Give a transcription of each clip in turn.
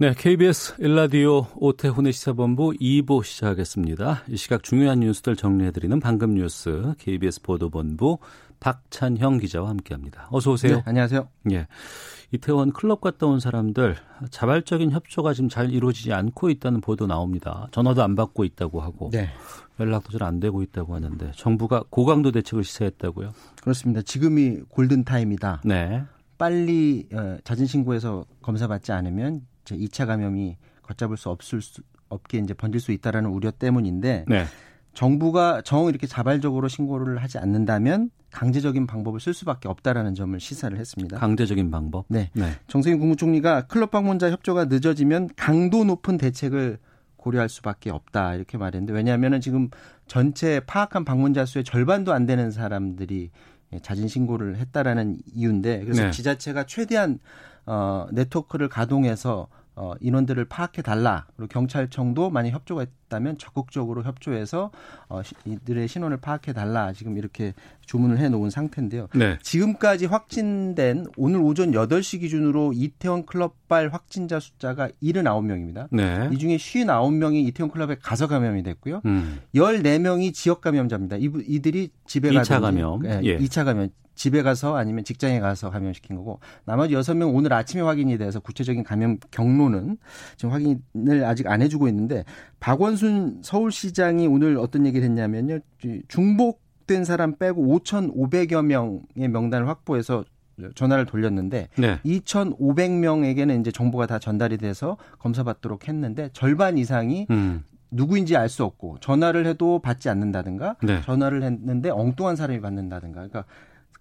네, KBS 일라디오 오태훈의 시사본부 2부 시작하겠습니다. 이 시각 중요한 뉴스들 정리해드리는 방금 뉴스 KBS 보도본부 박찬형 기자와 함께합니다. 어서 오세요. 네, 안녕하세요. 예, 이태원 클럽 갔다 온 사람들 자발적인 협조가 지금 잘 이루어지지 않고 있다는 보도 나옵니다. 전화도 안 받고 있다고 하고 네. 연락도 잘 안 되고 있다고 하는데 정부가 고강도 대책을 시사했다고요? 그렇습니다. 지금이 골든 타임이다. 네. 빨리 어, 자진 신고해서 검사 받지 않으면 제 2차 감염이 걷잡을 수 없을 수 없게 이제 번질 수 있다라는 우려 때문인데 네. 정부가 정 이렇게 자발적으로 신고를 하지 않는다면 강제적인 방법을 쓸 수밖에 없다라는 점을 시사를 했습니다. 강제적인 방법. 네. 네. 정세균 국무총리가 클럽 방문자 협조가 늦어지면 강도 높은 대책을 고려할 수밖에 없다 이렇게 말했는데 왜냐하면은 지금 전체 파악한 방문자 수의 절반도 안 되는 사람들이 자진 신고를 했다라는 이유인데 그래서 네. 지자체가 최대한 어 네트워크를 가동해서 어 인원들을 파악해 달라 그리고 경찰청도 만약 협조가 있다면 적극적으로 협조해서 어 시- 이들의 신원을 파악해 달라 지금 이렇게 주문을 해 놓은 상태인데요. 네. 지금까지 확진된 오늘 오전 8시 기준으로 이태원 클럽발 확진자 숫자가 79명입니다. 네. 이 중에 59명이 이태원 클럽에 가서 감염이 됐고요. 음. 14명이 지역 감염자입니다. 이들이 집에 이차 가든지 감염. 예, 예. 2차 감염 집에 가서 아니면 직장에 가서 감염시킨 거고 나머지 6명 오늘 아침에 확인이 돼서 구체적인 감염 경로는 지금 확인을 아직 안 해주고 있는데 박원순 서울시장이 오늘 어떤 얘기를 했냐면요. 중복된 사람 빼고 5,500여 명의 명단을 확보해서 전화를 돌렸는데 네. 2,500명에게는 이제 정보가 다 전달이 돼서 검사받도록 했는데 절반 이상이 음. 누구인지 알 수 없고 전화를 해도 받지 않는다든가 네. 전화를 했는데 엉뚱한 사람이 받는다든가 그러니까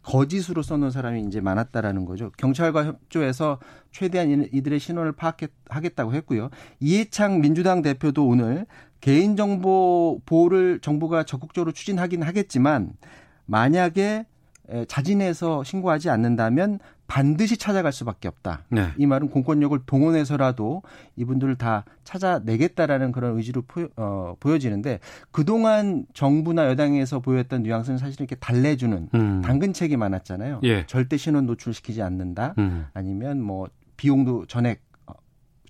거짓으로 써놓은 사람이 이제 많았다라는 거죠. 경찰과 협조해서 최대한 이- 이들의 신원을 파악하겠다고 했고요. 이해창 민주당 대표도 오늘 개인정보 보호를 정부가 적극적으로 추진하긴 하겠지만 만약에 에, 자진해서 신고하지 않는다면 반드시 찾아갈 수밖에 없다. 네. 이 말은 공권력을 동원해서라도 이분들을 다 찾아내겠다라는 그런 의지로 포, 어, 보여지는데 그동안 정부나 여당에서 보였던 뉘앙스는 사실 이렇게 달래주는 음. 당근책이 많았잖아요. 예. 절대 신원 노출시키지 않는다. 음. 아니면 뭐 비용도 전액 어,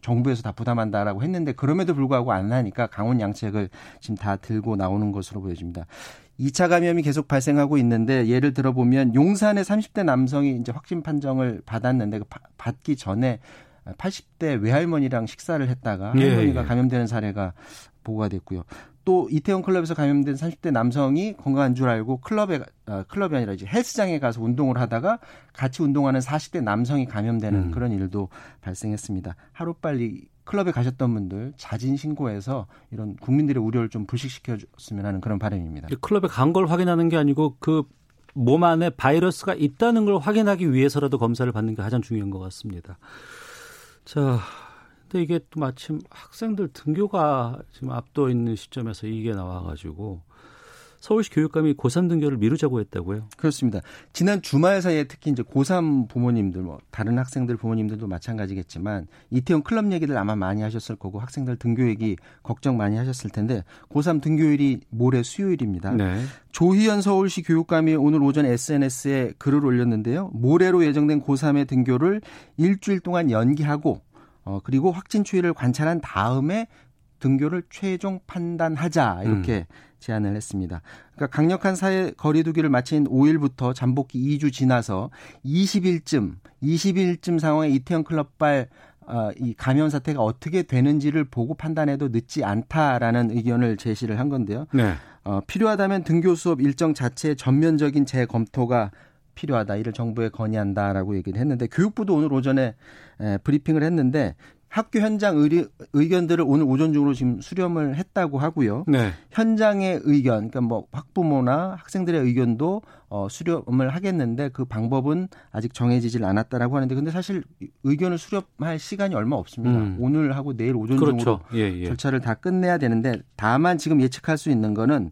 정부에서 다 부담한다라고 했는데 그럼에도 불구하고 안 하니까 강원 양책을 지금 다 들고 나오는 것으로 보여집니다. 2차 감염이 계속 발생하고 있는데 예를 들어 보면 용산의 30대 남성이 이제 확진 판정을 받았는데 그 파- 받기 전에 80대 외할머니랑 식사를 했다가 예, 할머니가 예. 감염되는 사례가 보고가 됐고요. 또 이태원 클럽에서 감염된 30대 남성이 건강한 줄 알고 클럽에 아, 클럽이 아니라 이제 헬스장에 가서 운동을 하다가 같이 운동하는 40대 남성이 감염되는 음. 그런 일도 발생했습니다. 하루 빨리 클럽에 가셨던 분들 자진 신고해서 이런 국민들의 우려를 좀 불식시켜 줬으면 하는 그런 바람입니다. 이 클럽에 간 걸 확인하는 게 아니고 그 몸 안에 바이러스가 있다는 걸 확인하기 위해서라도 검사를 받는 게 가장 중요한 것 같습니다. 자, 근데 이게 또 마침 학생들 등교가 지금 앞둬 있는 시점에서 이게 나와가지고 서울시 교육감이 고3 등교를 미루자고 했다고요? 그렇습니다. 지난 주말 사이에 특히 이제 고3 부모님들, 뭐 다른 학생들 부모님들도 마찬가지겠지만 이태원 클럽 얘기들 아마 많이 하셨을 거고 학생들 등교 얘기 걱정 많이 하셨을 텐데 고3 등교일이 모레 수요일입니다. 네. 조희연 서울시 교육감이 오늘 오전 SNS에 글을 올렸는데요. 모레로 예정된 고3의 등교를 일주일 동안 연기하고 어 그리고 확진 추이를 관찰한 다음에 등교를 최종 판단하자 이렇게 제안을 했습니다. 그러니까 강력한 사회 거리두기를 마친 5일부터 잠복기 2주 지나서 20일쯤 20일쯤 상황에 이태원 클럽발 어, 이 감염 사태가 어떻게 되는지를 보고 판단해도 늦지 않다라는 의견을 제시를 한 건데요. 네. 어, 필요하다면 등교 수업 일정 자체의 전면적인 재검토가 필요하다. 이를 정부에 건의한다라고 얘기를 했는데 교육부도 오늘 오전에 에, 브리핑을 했는데 학교 현장 의리, 의견들을 오늘 오전 중으로 지금 수렴을 했다고 하고요. 네. 현장의 의견, 그러니까 뭐 학부모나 학생들의 의견도 어, 수렴을 하겠는데 그 방법은 아직 정해지질 않았다라고 하는데 근데 사실 의견을 수렴할 시간이 얼마 없습니다. 음. 오늘 하고 내일 오전 그렇죠. 중으로 예, 예. 절차를 다 끝내야 되는데 다만 지금 예측할 수 있는 거는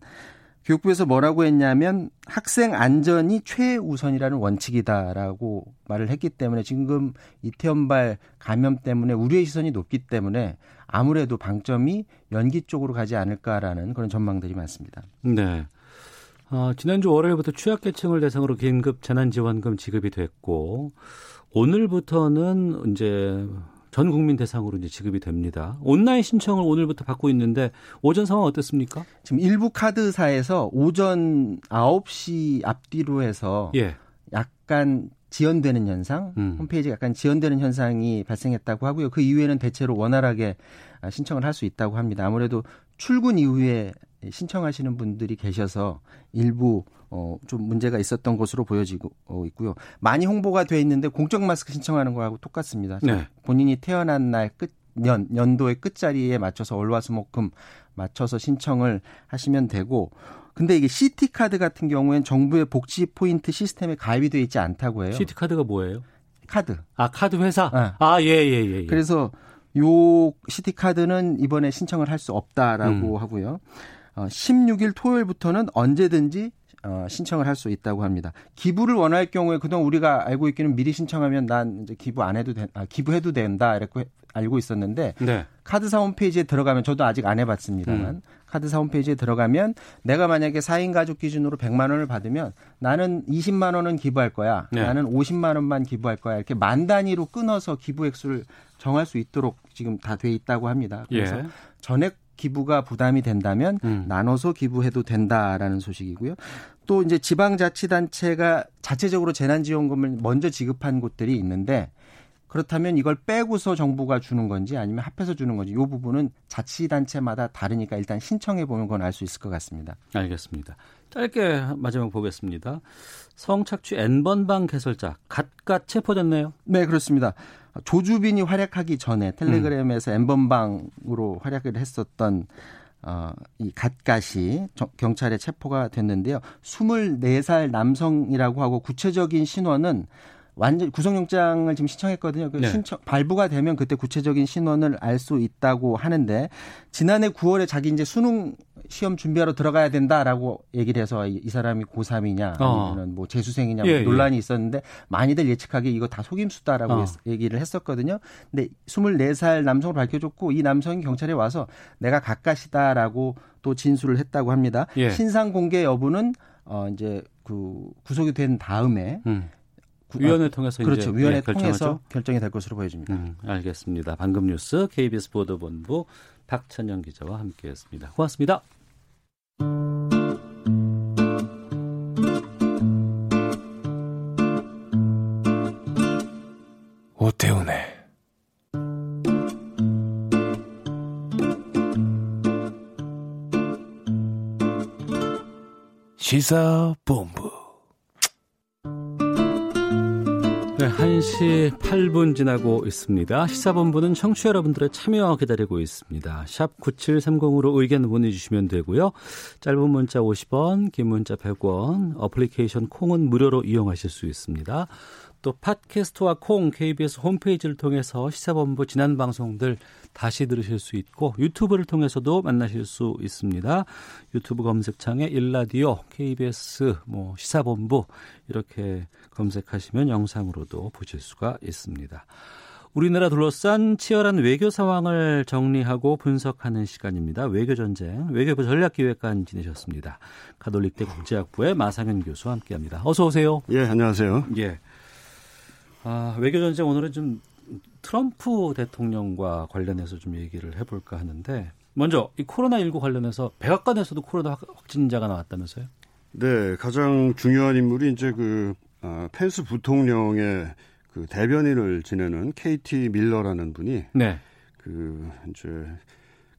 교육부에서 뭐라고 했냐면 학생 안전이 최우선이라는 원칙이다라고 말을 했기 때문에 지금 이태원발 감염 때문에 우려의 시선이 높기 때문에 아무래도 방점이 연기 쪽으로 가지 않을까라는 그런 전망들이 많습니다. 네. 어, 지난주 월요일부터 취약계층을 대상으로 긴급 재난지원금 지급이 됐고 오늘부터는 이제 전 국민 대상으로 이제 지급이 됩니다. 온라인 신청을 오늘부터 받고 있는데 오전 상황 어떻습니까? 지금 일부 카드사에서 오전 9시 앞뒤로 해서 예. 약간 지연되는 현상, 음. 홈페이지가 약간 지연되는 현상이 발생했다고 하고요. 그 이후에는 대체로 원활하게 신청을 할 수 있다고 합니다. 아무래도 출근 이후에 신청하시는 분들이 계셔서 일부 어, 좀 문제가 있었던 것으로 보여지고 어, 있고요. 많이 홍보가 돼 있는데 공적 마스크 신청하는 거하고 똑같습니다. 네. 본인이 태어난 날 끝, 년, 연도의 끝자리에 맞춰서 월화수목금 맞춰서 신청을 하시면 되고 근데 이게 시티 카드 같은 경우엔 정부의 복지 포인트 시스템에 가입이 되어 있지 않다고 해요. 시티 카드가 뭐예요? 카드. 아 카드 회사. 네. 아 예 예 예. 예. 그래서 요 시티 카드는 이번에 신청을 할 수 없다라고 음. 하고요. 어, 16일 토요일부터는 언제든지 어, 신청을 할 수 있다고 합니다. 기부를 원할 경우에 그동안 우리가 알고 있기는 미리 신청하면 난 이제 기부 안 해도 된, 아, 기부해도 된다 이렇게 해- 알고 있었는데 네. 카드사 홈페이지에 들어가면 저도 아직 안 해봤습니다만 음. 카드사 홈페이지에 들어가면 내가 만약에 4인 가족 기준으로 100만 원을 받으면 나는 20만 원은 기부할 거야. 네. 나는 50만 원만 기부할 거야. 이렇게 만 단위로 끊어서 기부 액수를 정할 수 있도록 지금 다 돼 있다고 합니다. 그래서 예. 전액 기부가 부담이 된다면 음. 나눠서 기부해도 된다라는 소식이고요. 또 이제 지방자치단체가 자체적으로 재난지원금을 먼저 지급한 곳들이 있는데 그렇다면 이걸 빼고서 정부가 주는 건지 아니면 합해서 주는 건지 이 부분은 자치단체마다 다르니까 일단 신청해 보면 그건 알 수 있을 것 같습니다. 알겠습니다. 짧게 마지막 보겠습니다. 성착취 N번방 개설자 갓갓 체포됐네요. 네, 그렇습니다. 조주빈이 활약하기 전에 텔레그램에서 엠번방으로 활약을 했었던 어, 이 갓갓이 정- 경찰에 체포가 됐는데요. 24살 남성이라고 하고 구체적인 신원은 완전 구속영장을 지금 신청했거든요. 그 네. 신청 발부가 되면 그때 구체적인 신원을 알 수 있다고 하는데 지난해 9월에 자기 이제 수능 시험 준비하러 들어가야 된다라고 얘기를 해서 이, 이 사람이 고3이냐 어. 아니면 뭐 재수생이냐 예, 예. 논란이 있었는데 많이들 예측하기에 이거 다 속임수다라고 어. 했- 얘기를 했었거든요. 근데 24살 남성을 밝혀줬고 이 남성이 경찰에 와서 내가 가까시다라고 또 진술을 했다고 합니다. 예. 신상 공개 여부는 어 이제 그 구속이 된 다음에 음. 구- 위원회 아, 통해서 그렇죠. 이제 위원회 예. 통해서 결정이 될 것으로 보여집니다. 음, 알겠습니다. 방금 뉴스 KBS 보도본부 박찬영 기자와 함께했습니다. 고맙습니다. 오태훈의 시사본부 네, 1시 8분 지나고 있습니다. 시사본부는 청취자 여러분들의 참여 기다리고 있습니다. 샵 9730으로 의견 보내주시면 되고요. 짧은 문자 50원, 긴 문자 100원, 어플리케이션 콩은 무료로 이용하실 수 있습니다. 또 팟캐스트와 콩 KBS 홈페이지를 통해서 시사본부 지난 방송들 다시 들으실 수 있고 유튜브를 통해서도 만나실 수 있습니다. 유튜브 검색창에 일라디오 KBS 뭐 시사본부 이렇게 검색하시면 영상으로도 보실 수가 있습니다. 우리나라 둘러싼 치열한 외교 상황을 정리하고 분석하는 시간입니다. 외교 전쟁 외교부 전략기획관 지내셨습니다. 가톨릭대 국제학부의 마상현 교수와 함께합니다. 어서 오세요. 예, 안녕하세요. 예. 아, 외교 전쟁 오늘은 좀 트럼프 대통령과 관련해서 좀 얘기를 해볼까 하는데 먼저 이 코로나 19 관련해서 백악관에서도 코로나 확- 확진자가 나왔다면서요? 네, 가장 중요한 인물이 이제 그 아, 펜스 부통령의 그 대변인을 지내는 KT 밀러라는 분이 네. 그 이제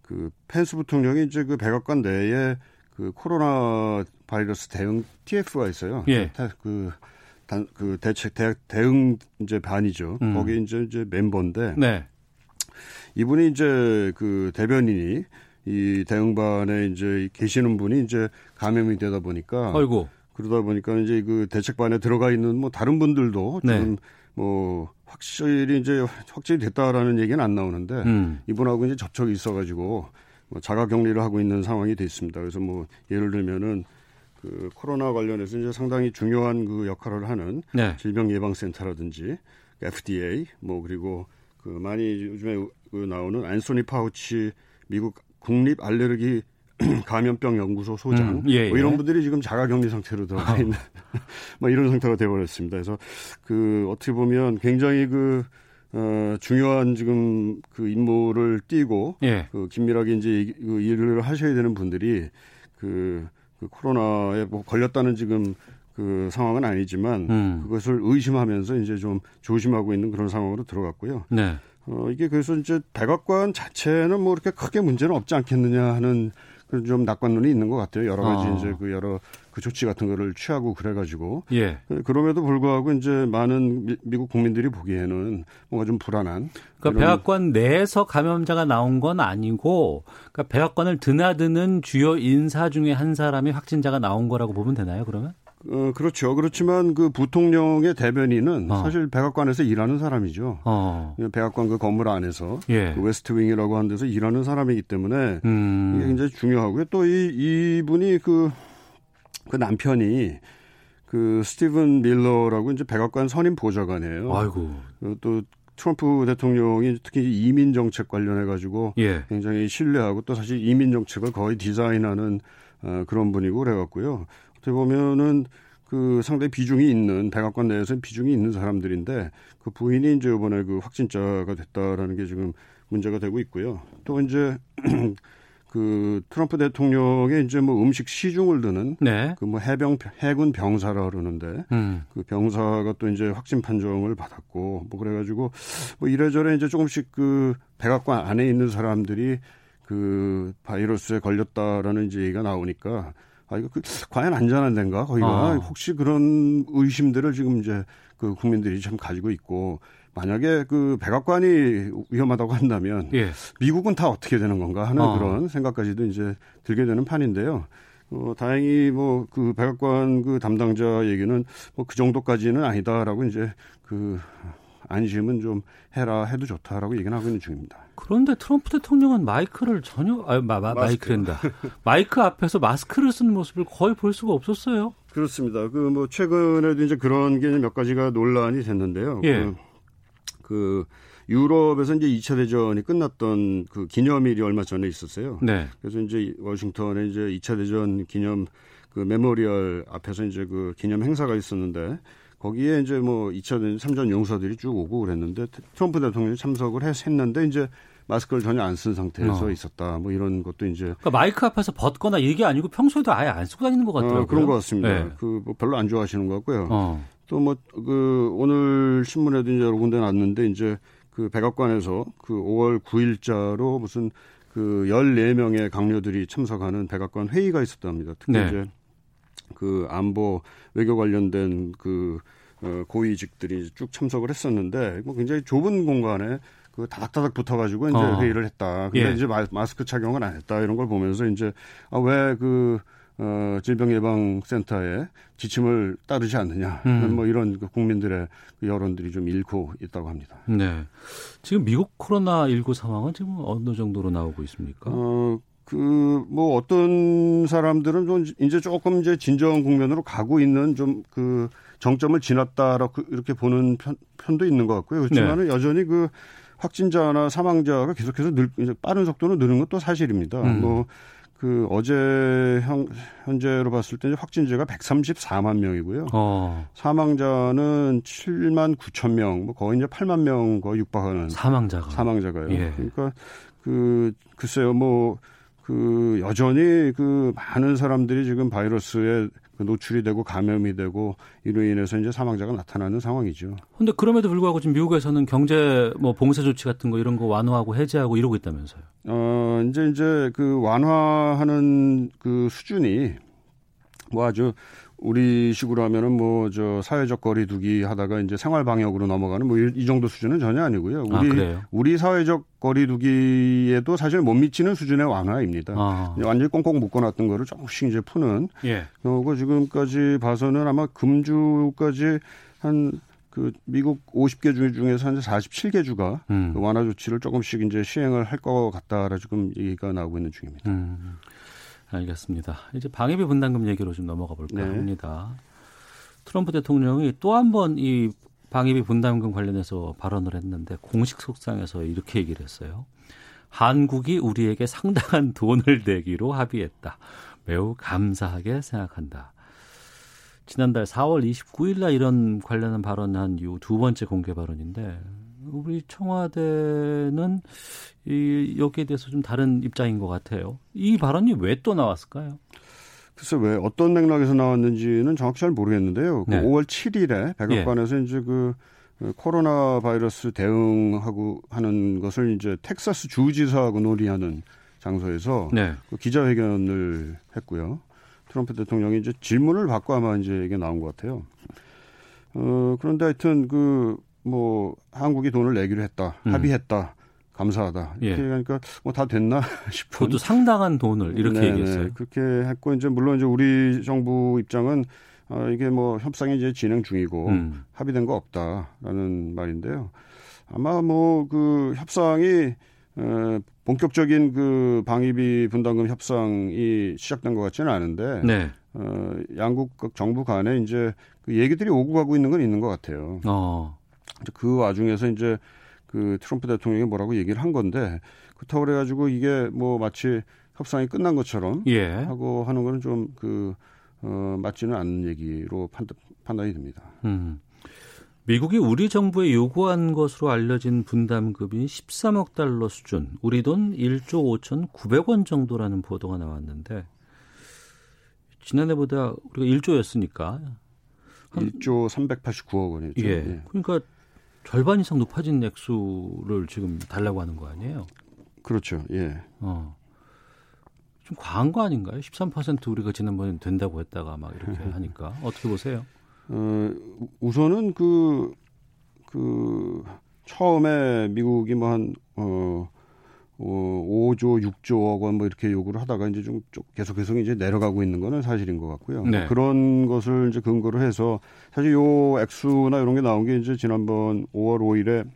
그 펜스 부통령이 이제 그 백악관 내에 그 코로나 바이러스 대응 TF가 있어요. 예. 다- 그 단, 그 대책 대, 대응 이제 반이죠. 음. 거기 이제 이제 멤버인데 네. 이분이 이제 그 대변인이 이 대응반에 이제 계시는 분이 이제 감염이 되다 보니까 아이고. 그러다 보니까 이제 그 대책반에 들어가 있는 뭐 다른 분들도 네. 지금 뭐 확실히 이제 확진이 됐다라는 얘기는 안 나오는데 음. 이분하고 이제 접촉이 있어가지고 뭐 자가 격리를 하고 있는 상황이 돼 있습니다. 그래서 뭐 예를 들면은 그 코로나 관련해서 이제 상당히 중요한 그 역할을 하는 네. 질병 예방 센터라든지 FDA 뭐 그리고 그 많이 요즘에 그 나오는 안소니 파우치 미국 국립 알레르기 감염병 연구소 소장 음, 예, 뭐 이런 예. 분들이 지금 자가격리 상태로 들어가 있는 뭐 이런 상태가 돼버렸습니다. 그래서 그 어떻게 보면 굉장히 그 어, 중요한 지금 그 임무를 띠고 예. 그 긴밀하게 이제 이- 그 일을 하셔야 되는 분들이 그, 그 코로나에 뭐 걸렸다는 지금 그 상황은 아니지만 음. 그것을 의심하면서 이제 좀 조심하고 있는 그런 상황으로 들어갔고요. 네. 어, 이게 그래서 이제 백악관 자체는 뭐 이렇게 크게 문제는 없지 않겠느냐 하는 그런 좀 낙관론이 있는 것 같아요. 여러 가지 아. 이제 그 여러 그 조치 같은 거를 취하고 그래가지고 예. 그- 그럼에도 불구하고 이제 많은 미, 미국 국민들이 보기에는 뭔가 좀 불안한 그러니까 백악관 내에서 감염자가 나온 건 아니고 그러니까 백악관을 드나드는 주요 인사 중에 한 사람이 확진자가 나온 거라고 보면 되나요, 그러면? 어, 그렇죠. 그렇지만 그 부통령의 대변인은 어. 사실 백악관에서 일하는 사람이죠. 어. 백악관 그 건물 안에서 예. 그 West Wing이라고 하는 데서 일하는 사람이기 때문에 이게 음. 굉장히 중요하고요. 또 이 이분이 그, 그 남편이 그 스티븐 밀러라고 이제 백악관 선임 보좌관이에요. 아이고. 그또 트럼프 대통령이 특히 이민 정책 관련해 가지고 예. 굉장히 신뢰하고 또 사실 이민 정책을 거의 디자인하는 어, 그런 분이고 그래갖고요. 어떻게 보면은 그 상당히 비중이 있는 백악관 내에서 비중이 있는 사람들인데 그 부인이 이제 이번에 그 확진자가 됐다라는 게 지금 문제가 되고 있고요. 또 이제 그 트럼프 대통령의 이제 뭐 음식 시중을 드는 네. 그뭐 해병 해군 병사라 그러는데 음. 그 병사가 또 이제 확진 판정을 받았고 뭐 그래가지고 뭐 이래저래 이제 조금씩 그 백악관 안에 있는 사람들이 그 바이러스에 걸렸다라는 이제 얘기가 나오니까 아 이거 그 과연 안전한 데인가 거기가 아. 혹시 그런 의심들을 지금 이제 그 국민들이 참 가지고 있고 만약에 그 백악관이 위험하다고 한다면 예. 미국은 다 어떻게 되는 건가 하는 어. 그런 생각까지도 이제 들게 되는 판인데요. 어, 다행히 뭐 그 백악관 그 담당자 얘기는 뭐 그 정도까지는 아니다라고 이제 그 안심은 좀 해라 해도 좋다라고 얘기는 하고 있는 중입니다. 그런데 트럼프 대통령은 마이크를 전혀 아, 마, 마. 마이크랜다. 마이크 앞에서 마스크를 쓴 모습을 거의 볼 수가 없었어요. 그렇습니다. 그 뭐 최근에도 이제 그런 게 몇 가지가 논란이 됐는데요. 예. 그, 그 유럽에서 이제 2차 대전이 끝났던 그 기념일이 얼마 전에 있었어요. 네. 그래서 이제 워싱턴에 이제 2차 대전 기념 그 memorial 앞에서 이제 그 기념 행사가 있었는데 거기에 이제 뭐 2차 대전 3전 용사들이 쭉 오고 그랬는데 트럼프 대통령이 참석을 했, 했는데 이제 마스크를 전혀 안 쓴 상태에서 어. 있었다. 뭐 이런 것도 이제 그러니까 마이크 앞에서 벗거나 이게 아니고 평소에도 아예 안 쓰고 다니는 것 같더라고요. 어, 그런 것 같습니다. 네. 그뭐 별로 안 좋아하시는 것 같고요. 어. 또 뭐 그 오늘 신문에도 이제 여러 군데 났는데 이제 그 백악관에서 그 5월 9일자로 무슨 그 14명의 강요들이 참석하는 백악관 회의가 있었답니다. 특히 네. 이제 그 안보 외교 관련된 그 어, 고위직들이 쭉 참석을 했었는데 뭐 굉장히 좁은 공간에 그 다닥다닥 붙어가지고 이제 어. 회의를 했다. 근데 예. 이제 마, 마스크 착용을 안 했다 이런 걸 보면서 이제 아, 왜그 어, 질병예방센터의 지침을 따르지 않느냐. 음. 뭐 이런 그 국민들의 그 여론들이 좀 잃고 있다고 합니다. 네. 지금 미국 코로나 19 상황은 지금 어느 정도로 나오고 있습니까? 어, 그, 뭐, 어떤 사람들은 좀 이제 조금 이제 진정 국면으로 가고 있는 좀 그 정점을 지났다라고 이렇게 보는 편, 편도 있는 것 같고요. 그렇지만은 여전히 그 확진자나 사망자가 계속해서 늘, 이제 빠른 속도로 느는 것도 사실입니다. 음. 뭐, 그 어제 현, 현재로 봤을 때 확진자가 134만 명이고요. 어. 사망자는 7만 9천 명, 뭐 거의 이제 8만 명 거의 육박하는 사망자가. 사망자가요. 예. 그러니까 그 글쎄요, 뭐 그 여전히 그 많은 사람들이 지금 바이러스에 그 노출이 되고 감염이 되고 이로 인해서 이제 사망자가 나타나는 상황이죠. 근데 그럼에도 불구하고 지금 미국에서는 경제 뭐 봉쇄 조치 같은 거 이런 거 완화하고 해제하고 이러고 있다면서요. 어 이제 이제 그 완화하는 그 수준이 뭐 아주 우리 식으로 하면은 뭐 저 사회적 거리두기 하다가 이제 생활 방역으로 넘어가는 뭐 이 정도 수준은 전혀 아니고요. 우리 아, 우리 사회적 거리두기에도 사실 못 미치는 수준의 완화입니다. 아. 완전히 꽁꽁 묶어놨던 거를 조금씩 이제 푸는. 예. 그거 지금까지 봐서는 아마 금주까지 한그 미국 50개 주 중에서 한 47개 주가 음. 그 완화 조치를 조금씩 이제 시행을 할 것 같다라 지금 얘기가 나오고 있는 중입니다. 음, 알겠습니다. 이제 방위비 분담금 얘기로 좀 넘어가 볼까 네. 합니다. 트럼프 대통령이 또 한 번 이 방위비 분담금 관련해서 발언을 했는데 공식 속상에서 이렇게 얘기를 했어요. 한국이 우리에게 상당한 돈을 내기로 합의했다. 매우 감사하게 생각한다. 지난달 4월 29일 날 이런 관련한 발언을 한 이후 두 번째 공개 발언인데 우리 청와대는 이 여기에 대해서 좀 다른 입장인 것 같아요. 이 발언이 왜 또 나왔을까요? 글쎄 왜 어떤 맥락에서 나왔는지는 정확히 잘 모르겠는데요. 그 네. 5월 7일에 백악관에서 이제 그 코로나 바이러스 대응하고 하는 것을 이제 텍사스 주지사하고 논의하는 장소에서 네. 그 기자회견을 했고요. 트럼프 대통령이 이제 질문을 받고 아마 이제 이게 나온 것 같아요. 어, 그런데 하여튼 그 뭐 한국이 돈을 내기로 했다. 음. 합의했다. 감사하다. 이렇게 예. 하니까 뭐 다 됐나 싶은 그것도 상당한 돈을 이렇게 네네, 얘기했어요. 그렇게 했고 이제 물론 이제 우리 정부 입장은 어, 이게 뭐 협상이 이제 진행 중이고 음. 합의된 거 없다라는 말인데요. 아마 뭐 그 협상이 어, 본격적인 그 방위비 분담금 협상이 시작된 것 같지는 않은데 네. 어, 양국 각 정부 간에 이제 그 얘기들이 오고 가고 있는 건 있는 것 같아요. 어. 그 와중에서 이제 그 트럼프 대통령이 뭐라고 얘기를 한 건데 그렇다고 그래가지고 이게 뭐 마치 협상이 끝난 것처럼 예. 하고 하는 거는 좀그 어, 맞지는 않는 얘기로 판단, 판단이 됩니다. 음. 미국이 우리 정부에 요구한 것으로 알려진 분담금이 13억 달러 수준, 우리 돈 1조 5,900원 정도라는 보도가 나왔는데 지난해보다 우리가 1조였으니까 한- 1조 389억 원이죠. 예. 예. 그러니까 절반 이상 높아진 액수를 지금 달라고 하는 거 아니에요? 그렇죠. 예. 어. 좀 과한 거 아닌가요? 13% 우리가 지난번에 된다고 했다가 막 이렇게 하니까 어떻게 보세요? 어, 우선은 그, 그, 처음에 미국이 뭐 한, 어, 어, 5조, 6조억 원 뭐 이렇게 요구를 하다가 이제 좀, 좀 계속 계속 이제 내려가고 있는 거는 사실인 것 같고요. 네. 그런 것을 이제 근거로 해서 사실 요 액수나 이런 게 나온 게 이제 지난번 5월 5일에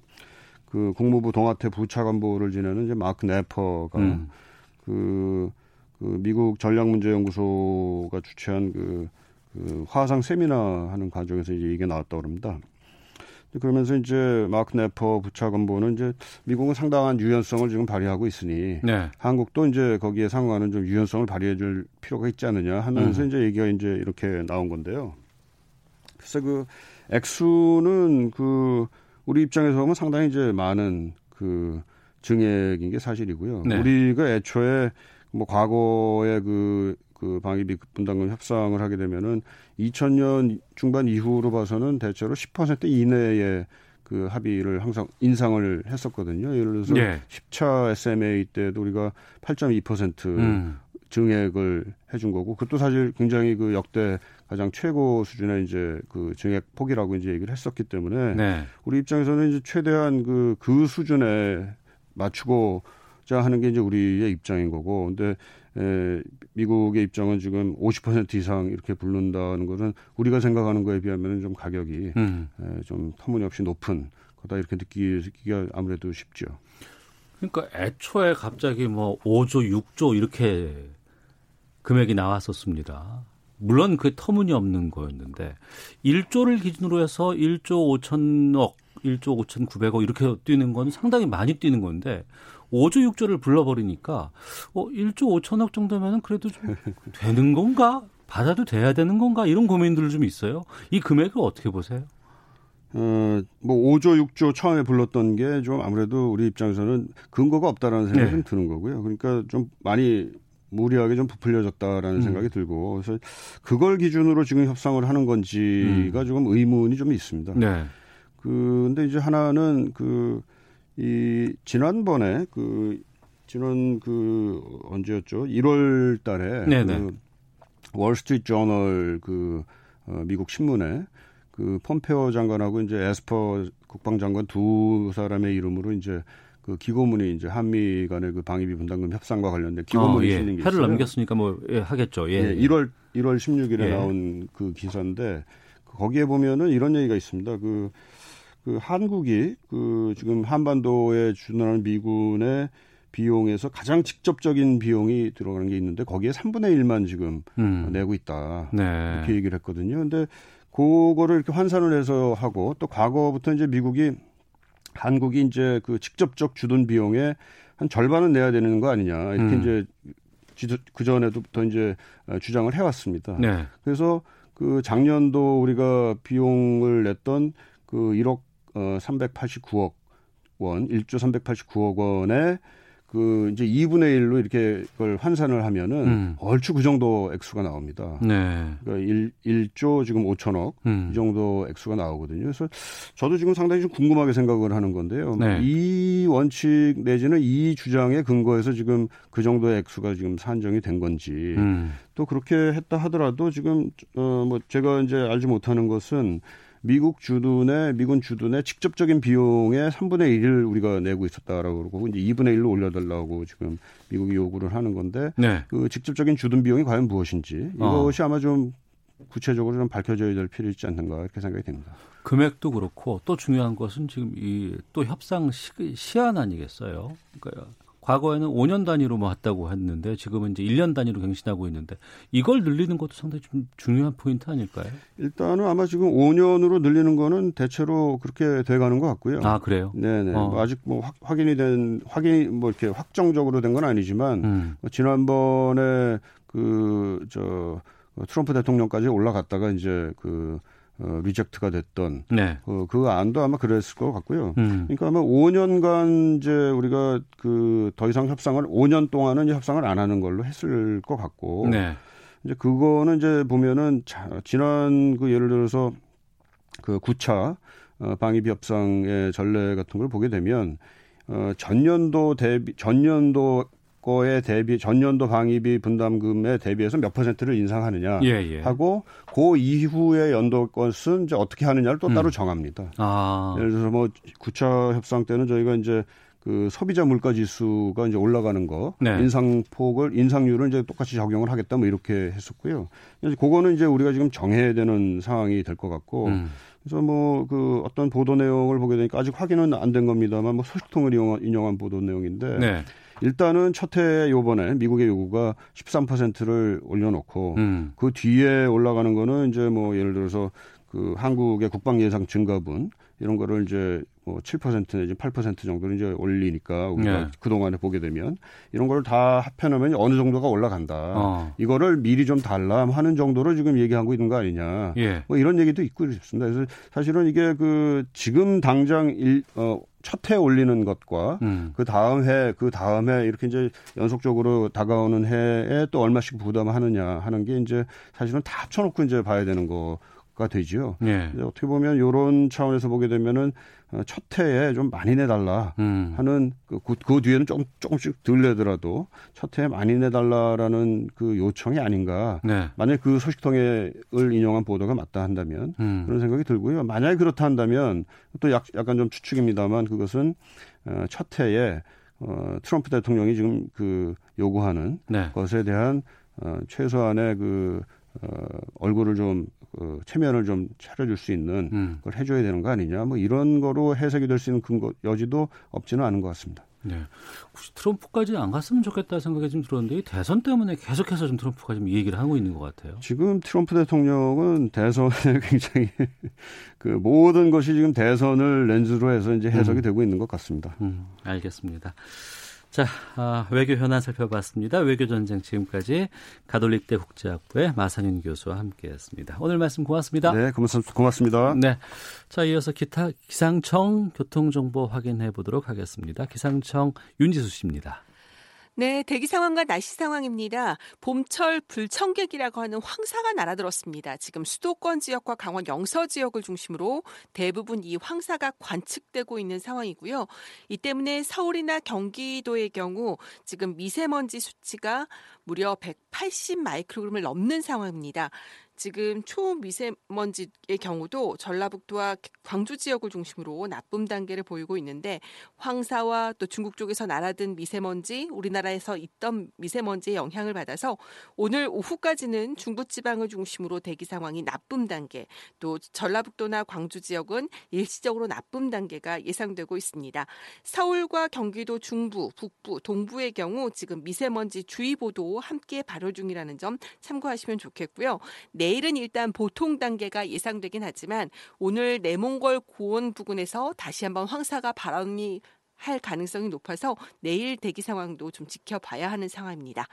그 국무부 동아태 부차관보를 지내는 이제 마크 네퍼가 음. 그, 그 미국 전략문제연구소가 주최한 그, 그 화상 세미나 하는 과정에서 이제 이게 나왔다고 합니다. 그러면서 이제 마크 네퍼 부차관보는 이제 미국은 상당한 유연성을 지금 발휘하고 있으니 네. 한국도 이제 거기에 상응하는 좀 유연성을 발휘해 줄 필요가 있지 않느냐 하면서 음. 이제 얘기가 이제 이렇게 나온 건데요. 그래서 그 액수는 그 우리 입장에서 보면 상당히 이제 많은 그 증액인 게 사실이고요. 네. 우리가 애초에 뭐 과거에 그, 그 방위비 분담금 협상을 하게 되면은 2000년 중반 이후로 봐서는 대체로 10% 이내에 그 합의를 항상 인상을 했었거든요. 예를 들어서 예. 10차 SMA 때도 우리가 8.2% 음. 증액을 해준 거고 그것도 사실 굉장히 그 역대 가장 최고 수준의 이제 그 증액 폭이라고 이제 얘기를 했었기 때문에 네. 우리 입장에서는 이제 최대한 그, 그 수준에 맞추고자 하는 게 이제 우리의 입장인 거고 근데 에, 미국의 입장은 지금 50% 이상 이렇게 부른다는 것은 우리가 생각하는 거에 비하면 좀 가격이 음. 에, 좀 터무니없이 높은 거다 이렇게 느끼기가 아무래도 쉽죠. 그러니까 애초에 갑자기 뭐 5조, 6조 이렇게 금액이 나왔었습니다. 물론 그게 터무니없는 거였는데 1조를 기준으로 해서 1조 5천억, 1조 5,900억 이렇게 뛰는 건 상당히 많이 뛰는 건데 5조, 6조를 불러버리니까 어 1조 5천억 정도면은 그래도 좀 되는 건가? 받아도 돼야 되는 건가? 이런 고민들 좀 있어요. 이 금액을 어떻게 보세요? 어, 뭐 5조, 6조 처음에 불렀던 게 좀 아무래도 우리 입장에서는 근거가 없다라는 생각이 네. 좀 드는 거고요. 그러니까 좀 많이 무리하게 좀 부풀려졌다라는 음. 생각이 들고 그래서 그걸 기준으로 지금 협상을 하는 건지가 조금 의문이 좀 있습니다. 음. 네. 그 근데 이제 하나는 그 이 지난번에 그 지난 그 언제였죠? 1월 달에 네네. 그 월스트리트 저널 그 어, 미국 신문에 그 폼페오 장관하고 이제 에스퍼 국방장관 두 사람의 이름으로 이제 그 기고문이 이제 한미 간의 그 방위비 분담금 협상과 관련된 기고문이 어, 예. 실린 게 있어요. 해를 넘겼으니까 뭐 예, 하겠죠. 예. 예 1월 1월 16일에 예. 나온 그 기사인데 거기에 보면은 이런 얘기가 있습니다. 그, 그 한국이 그 지금 한반도에 주둔하는 미군의 비용에서 가장 직접적인 비용이 들어가는 게 있는데 거기에 3분의 1만 지금 음. 내고 있다. 네. 이렇게 얘기를 했거든요. 근데 그거를 이렇게 환산을 해서 하고 또 과거부터 이제 미국이 한국이 이제 그 직접적 주둔 비용의 한 절반은 내야 되는 거 아니냐 이렇게 음. 이제 그 전에도부터 이제 주장을 해왔습니다. 네. 그래서 그 작년도 우리가 비용을 냈던 그 1억 어 389억 원, 1조 389억 원의 그 이제 2분의 1로 이렇게 그걸 환산을 하면은 음. 얼추 그 정도 액수가 나옵니다. 네. 그러니까 1, 1조 지금 5천억 음. 이 정도 액수가 나오거든요. 그래서 저도 지금 상당히 좀 궁금하게 생각을 하는 건데요. 네. 이 원칙 내지는 이 주장에 근거해서 지금 그 정도의 액수가 지금 산정이 된 건지 음. 또 그렇게 했다 하더라도 지금 어 뭐 제가 이제 알지 못하는 것은 미국 주둔의 미군 주둔의 직접적인 비용의 3분의 1을 우리가 내고 있었다라고 그러고 이제 2분의 1로 올려달라고 지금 미국이 요구를 하는 건데 네. 그 직접적인 주둔 비용이 과연 무엇인지 이것이 어. 아마 좀 구체적으로 좀 밝혀져야 될 필요 있지 않는가 이렇게 생각이 됩니다. 금액도 그렇고 또 중요한 것은 지금 이 또 협상 시, 시한 아니겠어요? 그러니까 과거에는 5년 단위로 뭐 했다고 했는데 지금은 이제 1년 단위로 갱신하고 있는데 이걸 늘리는 것도 상당히 좀 중요한 포인트 아닐까요? 일단은 아마 지금 5년으로 늘리는 거는 대체로 그렇게 돼 가는 것 같고요. 아, 그래요? 네네. 어. 뭐 아직 뭐 확, 확인이 된, 확인이 뭐 이렇게 확정적으로 된 건 아니지만 음. 뭐 지난번에 그, 저, 트럼프 대통령까지 올라갔다가 이제 그 어, reject가 됐던 네. 어, 그 안도 아마 그랬을 것 같고요. 음. 그러니까 아마 5년간 이제 우리가 그 더 이상 협상을 5년 동안은 협상을 안 하는 걸로 했을 것 같고 네. 이제 그거는 이제 보면은 자, 지난 그 예를 들어서 그 9차 어, 방위비 협상의 전례 같은 걸 보게 되면 어, 전년도 대비 전년도 거에 대비 전년도 방위비 분담금에 대비해서 몇 퍼센트를 인상하느냐 예, 예. 하고 그 이후의 연도 것은 이제 어떻게 하느냐를 또 음. 따로 정합니다. 아. 예를 들어서 뭐 9차 협상 때는 저희가 이제 그 소비자 물가 지수가 이제 올라가는 거 네. 인상폭을 인상률을 이제 똑같이 적용을 하겠다 뭐 이렇게 했었고요. 이제 그거는 이제 우리가 지금 정해야 되는 상황이 될 것 같고 음. 그래서 뭐 그 어떤 보도 내용을 보게 되니까 아직 확인은 안 된 겁니다만 뭐 소식통을 인용한 보도 내용인데 네. 일단은 첫 해 요번에 미국의 요구가 13%를 올려놓고 음. 그 뒤에 올라가는 거는 이제 뭐 예를 들어서 그 한국의 국방 예상 증가분 이런 거를 이제 뭐7% 내지 8% 정도는 이제 올리니까 우리가 네. 그동안에 보게 되면 이런 걸 다 합해 놓으면 어느 정도가 올라간다. 어. 이거를 미리 좀 달라 하는 정도로 지금 얘기하고 있는 거 아니냐. 예. 뭐 이런 얘기도 있고 싶습니다. 그래서 사실은 이게 그 지금 당장 일, 어, 첫해 올리는 것과 음. 그 다음 해, 그 다음 해 이렇게 이제 연속적으로 다가오는 해에 또 얼마씩 부담하느냐 하는 게 이제 사실은 다 합쳐놓고 이제 봐야 되는 거. 가 되지요. 예. 어떻게 보면 이런 차원에서 보게 되면은 어, 첫 해에 좀 많이 내달라 음. 하는 그, 그, 그 뒤에는 조금 조금씩 덜 내더라도 첫 해에 많이 내달라라는 그 요청이 아닌가. 네. 만약 그 소식통을 인용한 보도가 맞다 한다면 음. 그런 생각이 들고요. 만약에 그렇다 한다면 또 약, 약간 좀 추측입니다만 그것은 어, 첫 해에 어, 트럼프 대통령이 지금 그 요구하는 네. 것에 대한 어, 최소한의 그 어, 얼굴을 좀그 체면을 좀 차려줄 수 있는 음. 걸 해줘야 되는 거 아니냐 뭐 이런 거로 해석이 될 수 있는 근거 여지도 없지는 않은 것 같습니다. 네. 혹시 트럼프까지 안 갔으면 좋겠다 생각이 좀 들었는데 대선 때문에 계속해서 좀 트럼프가 좀 얘기를 하고 있는 것 같아요. 지금 트럼프 대통령은 대선에 굉장히 그 모든 것이 지금 대선을 렌즈로 해서 이제 해석이 음. 되고 있는 것 같습니다. 음, 알겠습니다. 자, 아, 외교 현안 살펴봤습니다. 외교 전쟁 지금까지 가톨릭대 국제학부의 마상윤 교수와 함께했습니다. 오늘 말씀 고맙습니다. 네, 고맙습니다. 네, 자 이어서 기타 기상청 교통 정보 확인해 보도록 하겠습니다. 기상청 윤지수 씨입니다. 네, 대기 상황과 날씨 상황입니다. 봄철 불청객이라고 하는 황사가 날아들었습니다. 지금 수도권 지역과 강원 영서 지역을 중심으로 대부분 이 황사가 관측되고 있는 상황이고요. 이 때문에 서울이나 경기도의 경우 지금 미세먼지 수치가 무려 180 마이크로그램을 넘는 상황입니다. 지금 초미세먼지의 경우도 전라북도와 광주 지역을 중심으로 나쁨 단계를 보이고 있는데 황사와 또 중국 쪽에서 날아든 미세먼지, 우리나라에서 있던 미세먼지의 영향을 받아서 오늘 오후까지는 중부지방을 중심으로 대기 상황이 나쁨 단계, 또 전라북도나 광주 지역은 일시적으로 나쁨 단계가 예상되고 있습니다. 서울과 경기도 중부, 북부, 동부의 경우 지금 미세먼지 주의보도 함께 발효 중이라는 점 참고하시면 좋겠고요. 내 일은 일단 보통 단계가 예상되긴 하지만 오늘 내몽골 고원 부근에서 다시 한번 황사가 발언이 할 가능성이 높아서 내일 대기 상황도 좀 지켜봐야 하는 상황입니다.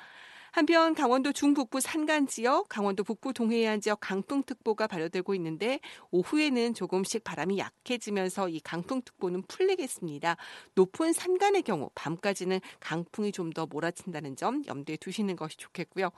한편 강원도 중북부 산간 지역, 강원도 북부 동해안 지역 강풍특보가 발효되고 있는데 오후에는 조금씩 바람이 약해지면서 이 강풍특보는 풀리겠습니다. 높은 산간의 경우 밤까지는 강풍이 좀 더 몰아친다는 점 염두에 두시는 것이 좋겠고요.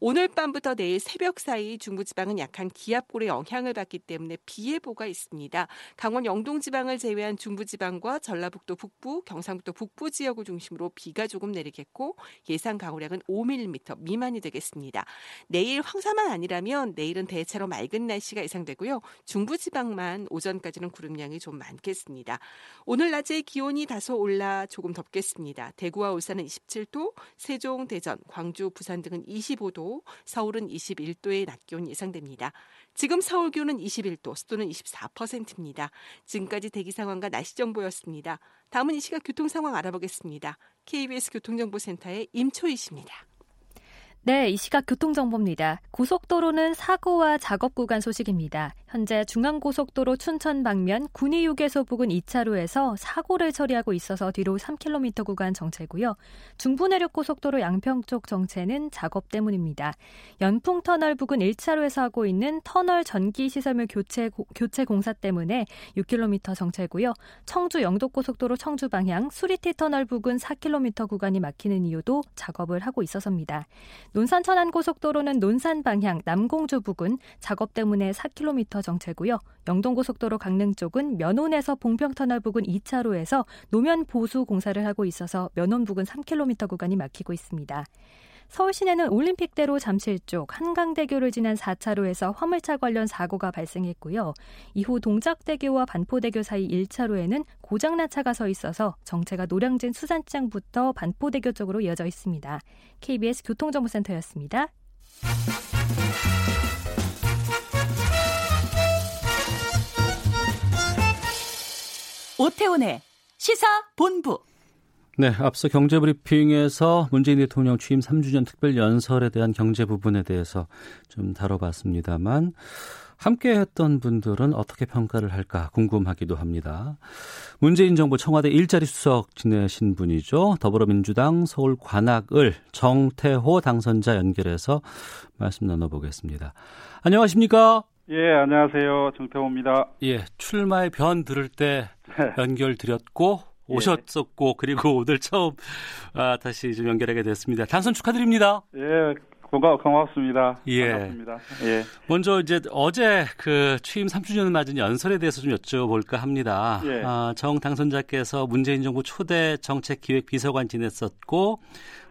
오늘 밤부터 내일 새벽 사이 중부지방은 약한 기압골의 영향을 받기 때문에 비 예보가 있습니다. 강원 영동지방을 제외한 중부지방과 전라북도 북부, 경상북도 북부 지역을 중심으로 비가 조금 내리겠고 예상 강우량은 5mm 미만이 되겠습니다. 내일 황사만 아니라면 내일은 대체로 맑은 날씨가 예상되고요. 중부지방만 오전까지는 구름량이 좀 많겠습니다. 오늘 낮에 기온이 다소 올라 조금 덥겠습니다. 대구와 울산은 27도, 세종, 대전, 광주, 부산 등은 25도, 서울은 21도의 낮 기온 예상됩니다. 지금 서울 기온은 21도, 습도는 24%입니다. 지금까지 대기 상황과 날씨 정보였습니다. 다음은 이 시각 교통 상황 알아보겠습니다. KBS 교통정보센터의 임초희 씨입니다. 네, 이 시각 교통정보입니다. 고속도로는 사고와 작업 구간 소식입니다. 현재 중앙고속도로 춘천 방면 군위휴게소 부근 2차로에서 사고를 처리하고 있어서 뒤로 3km 구간 정체고요. 중부내륙고속도로 양평 쪽 정체는 작업 때문입니다. 연풍터널 부근 1차로에서 하고 있는 터널 전기시설물 교체, 교체 공사 때문에 6km 정체고요. 청주 영도고속도로 청주 방향 수리티 터널 부근 4km 구간이 막히는 이유도 작업을 하고 있어서입니다. 논산 천안 고속도로는 논산 방향 남공주 부근 작업 때문에 4km 정체고요. 영동 고속도로 강릉 쪽은 면온에서 봉평 터널 부근 2차로에서 노면 보수 공사를 하고 있어서 면온 부근 3km 구간이 막히고 있습니다. 서울 시내는 올림픽대로 잠실 쪽 한강대교를 지난 4차로에서 화물차 관련 사고가 발생했고요. 이후 동작대교와 반포대교 사이 1차로에는 고장난 차가 서 있어서 정체가 노량진 수산장부터 반포대교 쪽으로 이어져 있습니다. KBS 교통정보센터였습니다. 오태훈의 시사 본부. 네, 앞서 경제 브리핑에서 문재인 대통령 취임 3주년 특별 연설에 대한 경제 부분에 대해서 좀 다뤄봤습니다만 함께 했던 분들은 어떻게 평가를 할까 궁금하기도 합니다. 문재인 정부 청와대 일자리 수석 지내신 분이죠. 더불어민주당 서울 관악을 정태호 당선자 연결해서 말씀 나눠보겠습니다. 안녕하십니까? 예, 안녕하세요. 정태호입니다. 예, 출마의 변 들을 때 연결 드렸고 오셨었고 그리고 오늘 처음 아, 다시 좀 연결하게 됐습니다. 당선 축하드립니다. 예, 고마, 고맙습니다. 예. 반갑습니다. 예. 먼저 이제 어제 그 취임 3주년을 맞은 연설에 대해서 좀 여쭤볼까 합니다. 예. 아, 정 당선자께서 문재인 정부 초대 정책 기획 비서관 지냈었고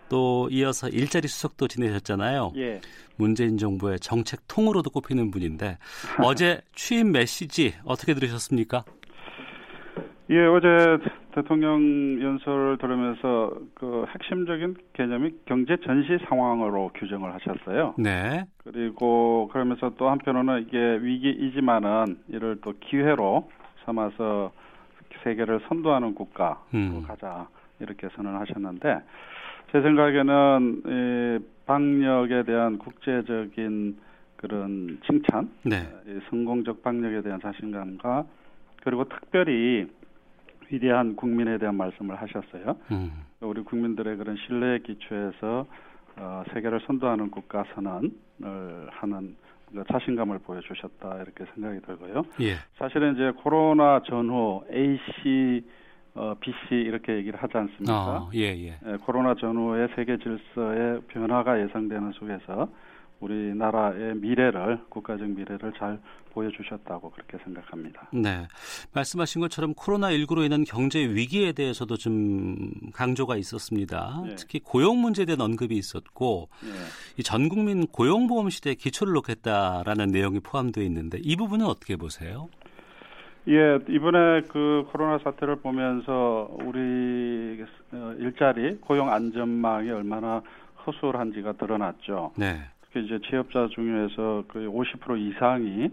또 이어서 일자리 수석도 지내셨잖아요. 예. 문재인 정부의 정책 통으로도 꼽히는 분인데 어제 취임 메시지 어떻게 들으셨습니까? 예, 어제 대통령 연설을 들으면서 그 핵심적인 개념이 경제 전시 상황으로 규정을 하셨어요. 네. 그리고 그러면서 또 한편으로는 이게 위기이지만은 이를 또 기회로 삼아서 세계를 선도하는 국가로 음. 가자 이렇게 선언하셨는데 제 생각에는 이 방역에 대한 국제적인 그런 칭찬, 네. 이 성공적 방역에 대한 자신감과 그리고 특별히 위대한 국민에 대한 말씀을 하셨어요. 음. 우리 국민들의 그런 신뢰에 기초해서 어, 세계를 선도하는 국가 선언을 하는 그 자신감을 보여주셨다 이렇게 생각이 들고요. 예. 사실은 이제 코로나 전후 A, C 어, BC 이렇게 얘기를 하지 않습니까? 어, 예, 예. 예, 코로나 전후의 세계 질서의 변화가 예상되는 속에서 우리나라의 미래를 국가적 미래를 잘 보여주셨다고 그렇게 생각합니다. 네. 말씀하신 것처럼 코로나 19로 인한 경제 위기에 대해서도 좀 강조가 있었습니다. 네. 특히 고용 문제에 대한 언급이 있었고 예. 이전 국민 고용보험 시대에 기초를 놓겠다라는 내용이 포함되어 있는데 이 부분은 어떻게 보세요? 예, 이번에 그 코로나 사태를 보면서 우리 어, 일자리 고용 안전망이 얼마나 허술한지가 드러났죠. 네. 특히 이제 취업자 중에서 거의 50% 이상이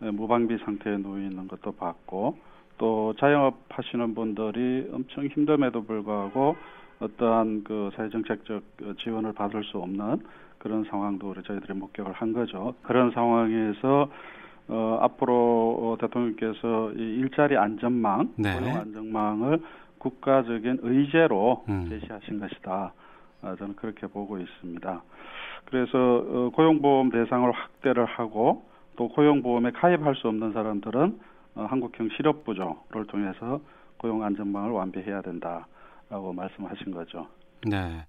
무방비 상태에 놓여 있는 것도 봤고 또 자영업 하시는 분들이 엄청 힘듦에도 불구하고 어떠한 그 사회정책적 지원을 받을 수 없는 그런 상황도 우리 저희들이 목격을 한 거죠. 그런 상황에서 어, 앞으로 어, 대통령께서 이 일자리 안전망, 네. 고용 안전망을 국가적인 의제로 음. 제시하신 것이다. 아, 저는 그렇게 보고 있습니다. 그래서 어, 고용보험 대상을 확대를 하고 또 고용보험에 가입할 수 없는 사람들은 어, 한국형 실업부조를 통해서 고용 안전망을 완비해야 된다라고 말씀하신 거죠. 네.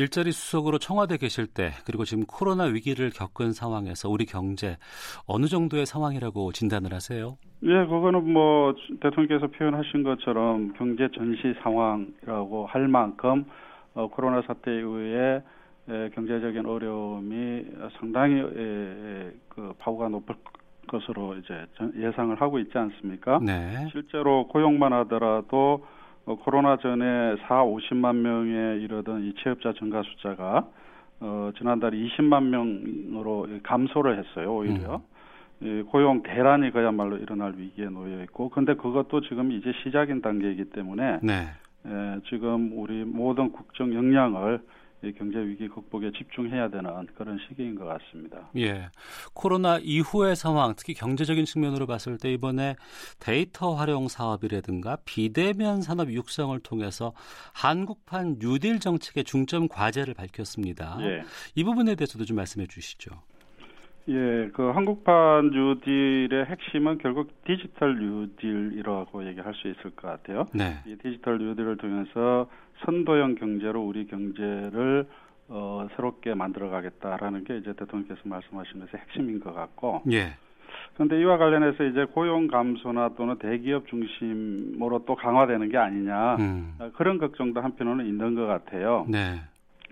일자리 수석으로 청와대 계실 때 그리고 지금 코로나 위기를 겪은 상황에서 우리 경제 어느 정도의 상황이라고 진단을 하세요? 예, 그거는 뭐 대통령께서 표현하신 것처럼 경제 전시 상황이라고 할 만큼 어, 코로나 사태 이후에 에, 경제적인 어려움이 상당히 에, 그 파고가 높을 것으로 이제 전- 예상을 하고 있지 않습니까? 네. 실제로 고용만 하더라도 어, 코로나 전에 4, 50만 명에 이르던 이 취업자 증가 숫자가 어, 지난달에 20만 명으로 감소를 했어요, 오히려. 이 고용 대란이 그야말로 일어날 위기에 놓여 있고, 근데 그것도 지금 이제 시작인 단계이기 때문에 네. 에, 지금 우리 모든 국정 역량을 이 경제 위기 극복에 집중해야 되는 그런 시기인 것 같습니다. 예. 코로나 이후의 상황, 특히 경제적인 측면으로 봤을 때 이번에 데이터 활용 사업이라든가 비대면 산업 육성을 통해서 한국판 뉴딜 정책의 중점 과제를 밝혔습니다. 예. 이 부분에 대해서도 좀 말씀해 주시죠. 예, 그 한국판 뉴딜의 핵심은 결국 디지털 뉴딜이라고 얘기할 수 있을 것 같아요. 네. 이 디지털 뉴딜을 통해서 선도형 경제로 우리 경제를 어, 새롭게 만들어가겠다라는 게 이제 대통령께서 말씀하신 것의 핵심인 것 같고, 예. 그런데 이와 관련해서 이제 고용 감소나 또는 대기업 중심으로 또 강화되는 게 아니냐 음. 어, 그런 걱정도 한편으로는 있는 것 같아요. 네.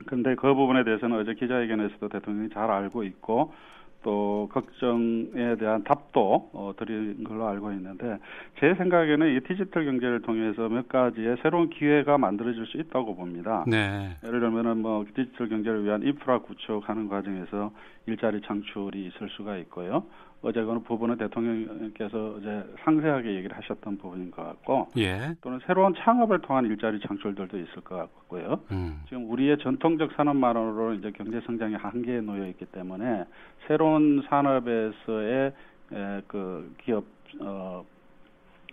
근데 그 부분에 대해서는 어제 기자회견에서도 대통령이 잘 알고 있고 또 걱정에 대한 답도 어, 드린 걸로 알고 있는데 제 생각에는 이 디지털 경제를 통해서 몇 가지의 새로운 기회가 만들어질 수 있다고 봅니다. 네. 예를 들면은 뭐 디지털 경제를 위한 인프라 구축하는 과정에서 일자리 창출이 있을 수가 있고요. 어제 그 부분은 대통령께서 어제 상세하게 얘기를 하셨던 부분인 것 같고 예. 또는 새로운 창업을 통한 일자리 창출들도 있을 것 같고요. 음. 지금 우리의 전통적 산업만으로 이제 경제 성장이 한계에 놓여 있기 때문에 새로운 산업에서의 에, 그 기업 어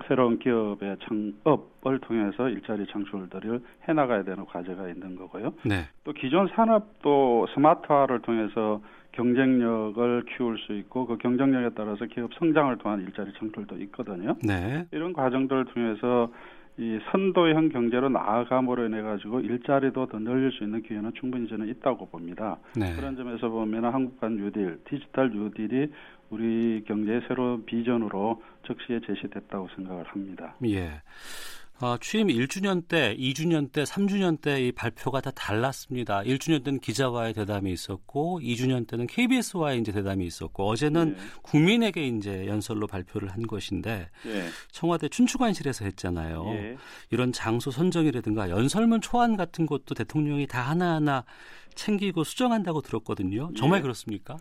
새로운 기업의 창업을 통해서 일자리 창출들을 해나가야 되는 과제가 있는 거고요. 네. 또 기존 산업도 스마트화를 통해서 경쟁력을 키울 수 있고 그 경쟁력에 따라서 기업 성장을 통한 일자리 창출도 있거든요. 네. 이런 과정들을 통해서 이 선도형 경제로 나아감으로 인해 가지고 일자리도 더 늘릴 수 있는 기회는 충분히 저는 있다고 봅니다. 네. 그런 점에서 보면 한국판 뉴딜, 디지털 뉴딜이 우리 경제의 새로운 비전으로 적시에 제시됐다고 생각을 합니다. 예. 어, 취임 1주년 때, 2주년 때, 3주년 때 이 발표가 다 달랐습니다. 1주년 때는 기자와의 대담이 있었고, 2주년 때는 KBS와의 이제 대담이 있었고, 어제는 예. 국민에게 이제 연설로 발표를 한 것인데, 예. 청와대 춘추관실에서 했잖아요. 예. 이런 장소 선정이라든가 연설문 초안 같은 것도 대통령이 다 하나하나 챙기고 수정한다고 들었거든요. 정말 예. 그렇습니까?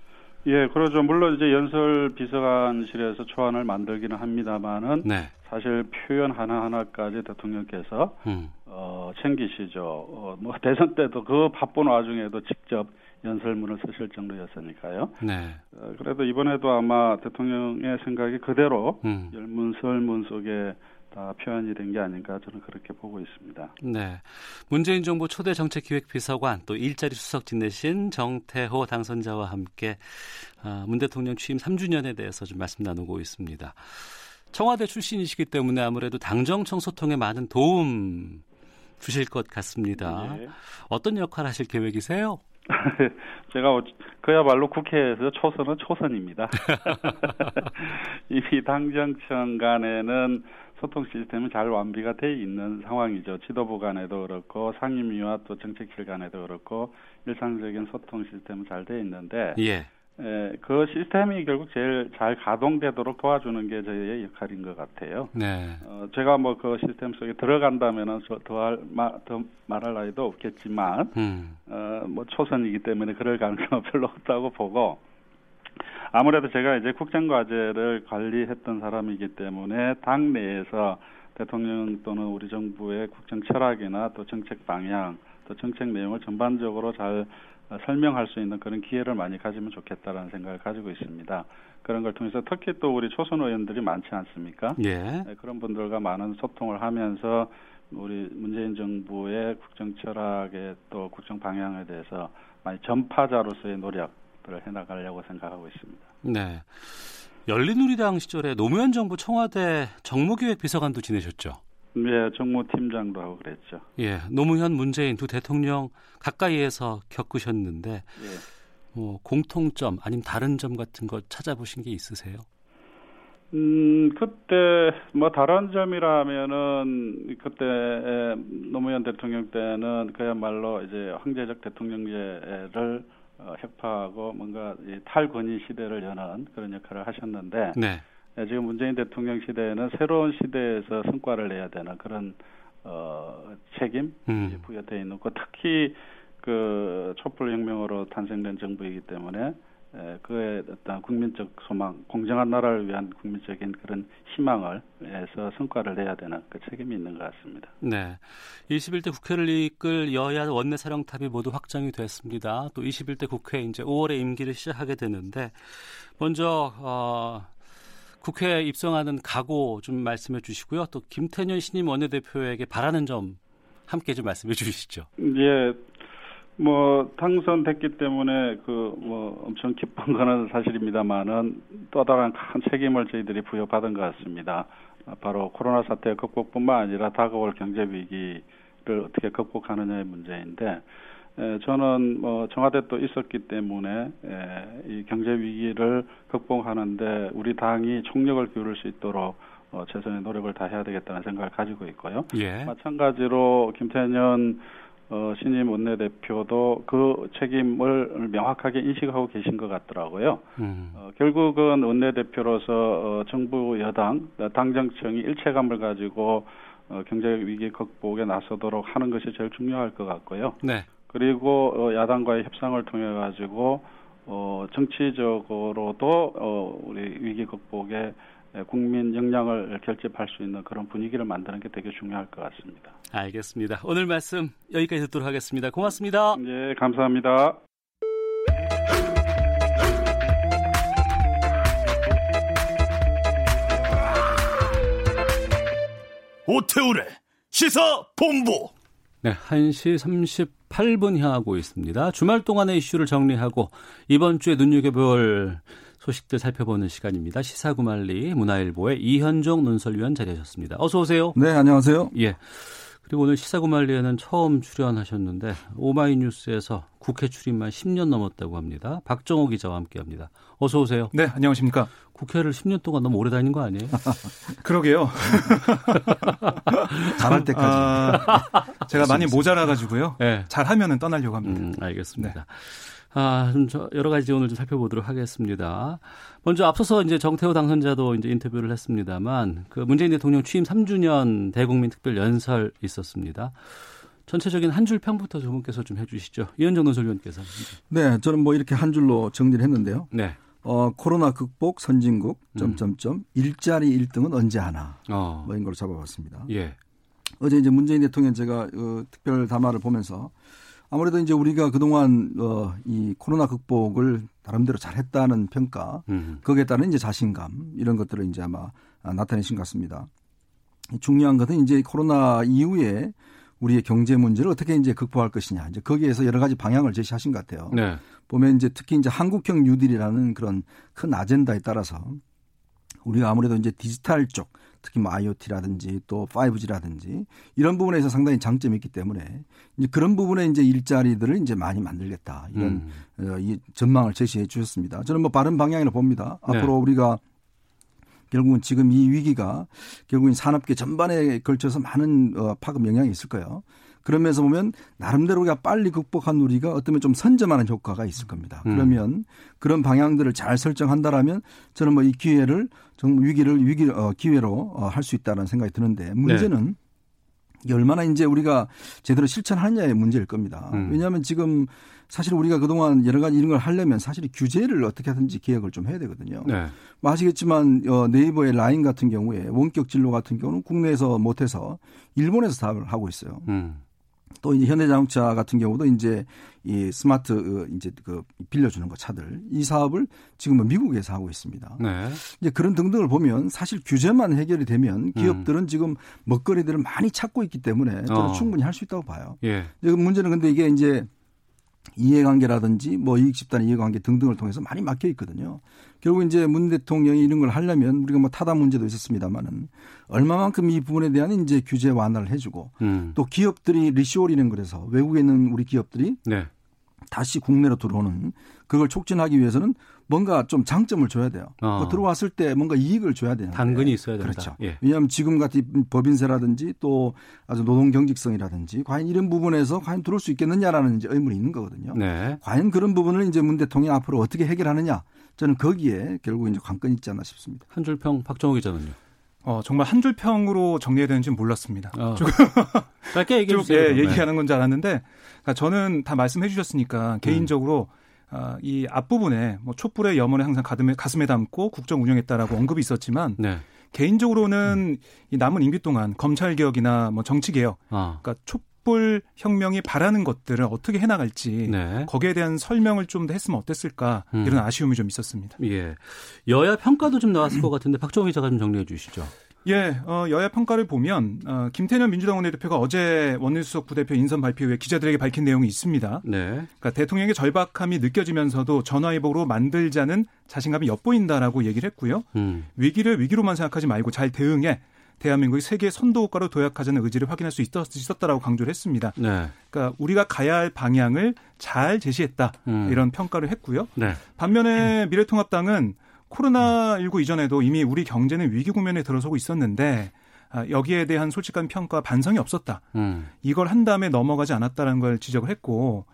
예, 그렇죠. 물론 이제 연설 비서관실에서 초안을 만들기는 합니다만은 네. 사실 표현 하나하나까지 대통령께서 음. 어, 챙기시죠. 어, 뭐 대선 때도 그 바쁜 와중에도 직접 연설문을 쓰실 정도였으니까요. 네. 어, 그래도 이번에도 아마 대통령의 생각이 그대로 음. 연문설문 속에 다 표현이 된 게 아닌가 저는 그렇게 보고 있습니다. 네. 문재인 정부 초대 정책기획비서관 또 일자리 수석 지내신 정태호 당선자와 함께 아, 문 대통령 취임 3주년에 대해서 좀 말씀 나누고 있습니다. 청와대 출신이시기 때문에 아무래도 당정청 소통에 많은 도움 주실 것 같습니다. 예. 어떤 역할 하실 계획이세요? 제가 그야말로 국회에서 초선은 초선입니다. 이미 당정청 간에는 소통 시스템이 잘 완비가 돼 있는 상황이죠. 지도부 간에도 그렇고 상임위와 또 정책실 간에도 그렇고 일상적인 소통 시스템은 잘 돼 있는데 예. 에, 그 시스템이 결국 제일 잘 가동되도록 도와주는 게 저희의 역할인 것 같아요. 네. 어, 제가 뭐 그 시스템 속에 들어간다면은 더할 더 말할 나위도 없겠지만 음. 어, 뭐 초선이기 때문에 그럴 가능성은 별로 없다고 보고 아무래도 제가 이제 국정과제를 관리했던 사람이기 때문에 당 내에서 대통령 또는 우리 정부의 국정 철학이나 또 정책 방향 또 정책 내용을 전반적으로 잘 어, 설명할 수 있는 그런 기회를 많이 가지면 좋겠다라는 생각을 가지고 있습니다. 그런 걸 통해서 특히 또 우리 초선 의원들이 많지 않습니까? 예. 네, 그런 분들과 많은 소통을 하면서 우리 문재인 정부의 국정 철학에 또 국정 방향에 대해서 많이 전파자로서의 노력들을 해 나가려고 생각하고 있습니다. 네. 열린우리당 시절에 노무현 정부 청와대 정무기획 비서관도 지내셨죠. 네, 정무팀장도 하고 그랬죠. 예. 노무현, 문재인 두 대통령 가까이에서 겪으셨는데 예. 뭐 공통점 아니면 다른 점 같은 거 찾아보신 게 있으세요? 음, 그때 뭐 다른 점이라면은 그때 에, 노무현 대통령 때는 그야말로 이제 황제적 대통령제를 어, 혁파하고 뭔가 이 탈권위 시대를 여는 그런 역할을 하셨는데 네. 예, 지금 문재인 대통령 시대에는 새로운 시대에서 성과를 내야 되는 그런 어, 책임 음. 부여되어 있는 거 특히 그 촛불 혁명으로 탄생된 정부이기 때문에 에, 그의 어떤 국민적 소망, 공정한 나라를 위한 국민적인 그런 희망을 해서 성과를 내야 되는 그 책임이 있는 것 같습니다. 네. 21대 국회를 이끌 여야 원내 사령탑이 모두 확정이 됐습니다. 또 21대 국회 이제 5월에 임기를 시작하게 되는데 먼저 어, 국회에 입성하는 각오 좀 말씀해 주시고요. 또 김태년 신임 원내대표에게 바라는 점 함께 좀 말씀해 주시죠. 예, 뭐 당선됐기 때문에 그 뭐 엄청 기쁜 거는 사실입니다만은 또 다른 큰 책임을 저희들이 부여받은 것 같습니다. 아, 바로 코로나 사태 극복뿐만 아니라 다가올 경제 위기를 어떻게 극복하느냐의 문제인데 에, 저는 뭐 청와대 또 있었기 때문에 에, 이 경제 위기를 극복하는데 우리 당이 총력을 기울일 수 있도록 어, 최선의 노력을 다해야 되겠다는 생각을 가지고 있고요. 예. 마찬가지로 김태년 어, 신임 원내대표도 그 책임을 명확하게 인식하고 계신 것 같더라고요. 음. 어, 결국은 원내대표로서 어, 정부 여당 당정청이 일체감을 가지고 어, 경제 위기 극복에 나서도록 하는 것이 제일 중요할 것 같고요. 네. 그리고 어, 야당과의 협상을 통해 가지고 어, 정치적으로도 어, 우리 위기 극복에 에, 국민 역량을 결집할 수 있는 그런 분위기를 만드는 게 되게 중요할 것 같습니다. 알겠습니다. 오늘 말씀 여기까지 듣도록 하겠습니다. 고맙습니다. 예, 감사합니다. 오태우래 시사 본부. 네, 1시 38분 향하고 있습니다. 주말 동안의 이슈를 정리하고 이번 주에 눈여겨볼 소식들 살펴보는 시간입니다. 시사구말리 문화일보의 이현종 논설위원 자리하셨습니다. 어서 오세요. 네, 안녕하세요. 예. 그리고 오늘 시사구말리에는 처음 출연하셨는데 오마이뉴스에서 국회 출입만 10년 넘었다고 합니다. 박정호 기자와 함께합니다. 어서 오세요. 네, 안녕하십니까. 국회를 10년 동안 너무 오래 다닌 거 아니에요? 그러게요. 잘할 때까지. 아, 제가 많이 모자라가지고요. 네. 잘하면은 떠나려고 합니다. 음, 알겠습니다. 아, 좀 저, 여러 가지 오늘 좀 살펴보도록 하겠습니다. 먼저 앞서서 이제 정태호 당선자도 이제 인터뷰를 했습니다만 그 문재인 대통령 취임 3주년 대국민 특별 연설 있었습니다. 전체적인 한 줄 평부터 두 분께서 좀 해주시죠. 이현정 논설위원께서. 네, 저는 뭐 이렇게 한 줄로 정리를 했는데요. 네. 어, 코로나 극복 선진국 점점점 일자리 1등은 언제 하나 어. 뭐 이런 걸 잡아봤습니다. 예. 어제 이제 문재인 대통령 제가 어, 특별 담화를 보면서 아무래도 이제 우리가 그동안 어, 이 코로나 극복을 나름대로 잘했다는 평가 음. 거기에 따른 이제 자신감 이런 것들을 이제 아마 나타내신 것 같습니다. 중요한 것은 이제 코로나 이후에 우리의 경제 문제를 어떻게 이제 극복할 것이냐 이제 거기에서 여러 가지 방향을 제시하신 것 같아요. 네. 보면 이제 특히 이제 한국형 뉴딜이라는 그런 큰 아젠다에 따라서 우리가 아무래도 이제 디지털 쪽 특히 뭐 IoT라든지 또 5G라든지 이런 부분에서 상당히 장점이 있기 때문에 이제 그런 부분에 이제 일자리들을 이제 많이 만들겠다 이런 음. 어, 이 전망을 제시해 주셨습니다. 저는 뭐 바른 방향이라 봅니다. 네. 앞으로 우리가 결국은 지금 이 위기가 결국은 산업계 전반에 걸쳐서 많은 어, 파급 영향이 있을 거예요. 그러면서 보면 나름대로 우리가 빨리 극복한 우리가 어쩌면 좀 선점하는 효과가 있을 겁니다. 음. 그러면 그런 방향들을 잘 설정한다라면 저는 뭐 이 기회를 정말 위기를 위기 어, 기회로 어, 할 수 있다는 생각이 드는데 문제는 네. 얼마나 이제 우리가 제대로 실천하느냐의 문제일 겁니다. 음. 왜냐하면 지금 사실 우리가 그동안 여러 가지 이런 걸 하려면 사실 규제를 어떻게 하든지 개혁을 좀 해야 되거든요. 네. 뭐 아시겠지만 어, 네이버의 라인 같은 경우에 원격 진로 같은 경우는 국내에서 못해서 일본에서 사업을 하고 있어요. 음. 또 이제 현대자동차 같은 경우도 이제 이 스마트 어, 이제 그 빌려주는 거 차들 이 사업을 지금은 미국에서 하고 있습니다. 네. 이제 그런 등등을 보면 사실 규제만 해결이 되면 기업들은 음. 지금 먹거리들을 많이 찾고 있기 때문에 저는 어. 충분히 할 수 있다고 봐요. 예. 문제는 근데 이게 이제 이해관계라든지 뭐 이익 집단 이해관계 등등을 통해서 많이 막혀 있거든요. 결국 이제 문 대통령이 이런 걸 하려면 우리가 뭐 타다 문제도 있었습니다만은 얼마만큼 이 부분에 대한 이제 규제 완화를 해주고 음. 또 기업들이 리쇼링을 그래서 외국에 있는 우리 기업들이 네. 다시 국내로 들어오는 그걸 촉진하기 위해서는 뭔가 좀 장점을 줘야 돼요. 어. 뭐 들어왔을 때 뭔가 이익을 줘야 되는 당근이 있어야 된다. 그렇죠. 예. 왜냐하면 지금 같은 법인세라든지 또 아주 노동 경직성이라든지 과연 이런 부분에서 과연 들어올 수 있겠느냐라는 이제 의문이 있는 거거든요. 네. 과연 그런 부분을 이제 문 대통령이 앞으로 어떻게 해결하느냐 저는 거기에 결국 이제 관건이 있지 않나 싶습니다. 한 줄평 박정호 기자는요. 어, 정말 한 줄평으로 정리해야 되는지는 몰랐습니다. 어. 조금 짧게 얘기해 주세요. 예, 얘기하는 건 줄 알았는데 그러니까 저는 다 말씀해 주셨으니까 개인적으로 음. 어, 이 앞부분에 뭐 촛불의 염원을 항상 가슴에, 가슴에 담고 국정 운영했다라고 언급이 있었지만 네. 개인적으로는 음. 이 남은 임기 동안 검찰 개혁이나 뭐 정치 개혁, 아. 그러니까 촛 불 혁명이 바라는 것들을 어떻게 해나갈지 네. 거기에 대한 설명을 좀 더 했으면 어땠을까 음. 이런 아쉬움이 좀 있었습니다. 예, 여야 평가도 좀 나왔을 것 같은데 박정희 기자가 좀 정리해 주시죠. 예, 어, 여야 평가를 보면 어, 김태년 민주당 원내대표가 어제 원내수석 부대표 인선 발표 후에 기자들에게 밝힌 내용이 있습니다. 네. 그러니까 대통령의 절박함이 느껴지면서도 전화위복으로 만들자는 자신감이 엿보인다라고 얘기를 했고요. 음. 위기를 위기로만 생각하지 말고 잘 대응해 대한민국이 세계 선도 국가로 도약하자는 의지를 확인할 수 있었, 다라고 강조를 했습니다. 네. 그러니까 우리가 가야 할 방향을 잘 제시했다 음. 이런 평가를 했고요. 네. 반면에 미래통합당은 코로나19 이전에도 이미 우리 경제는 위기 국면에 들어서고 있었는데 아, 여기에 대한 솔직한 평가 반성이 없었다. 음. 이걸 한 다음에 넘어가지 않았다는 걸 지적을 했고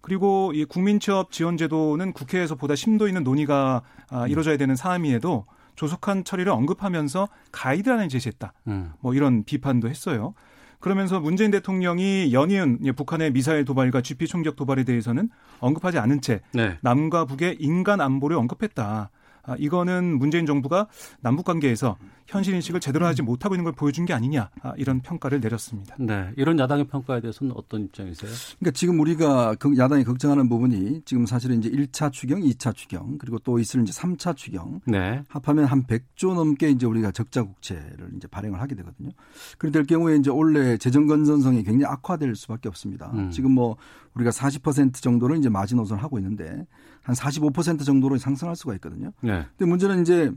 그리고 이 국민취업 지원제도는 국회에서 보다 심도 있는 논의가 아, 음. 이루어져야 되는 사안임에도 조속한 처리를 언급하면서 가이드라인을 제시했다. 음. 뭐 이런 비판도 했어요. 그러면서 문재인 대통령이 연이은 북한의 미사일 도발과 GP 총격 도발에 대해서는 언급하지 않은 채 네. 남과 북의 인간 안보를 언급했다. 아, 이거는 문재인 정부가 남북 관계에서 현실 인식을 제대로 하지 못하고 있는 걸 보여준 게 아니냐 아, 이런 평가를 내렸습니다. 네, 이런 야당의 평가에 대해서는 어떤 입장이세요? 그러니까 지금 우리가 야당이 걱정하는 부분이 지금 사실은 이제 1차 추경, 2차 추경 그리고 또 있을 이제 3차 추경 네. 합하면 한 100조 넘게 이제 우리가 적자 국채를 이제 발행을 하게 되거든요. 그럴 될 경우에 이제 올해 재정 건전성이 굉장히 악화될 수밖에 없습니다. 음. 지금 뭐 우리가 40% 정도를 이제 마지노선을 하고 있는데 한 45% 정도로 상승할 수가 있거든요. 네. 근데 문제는 이제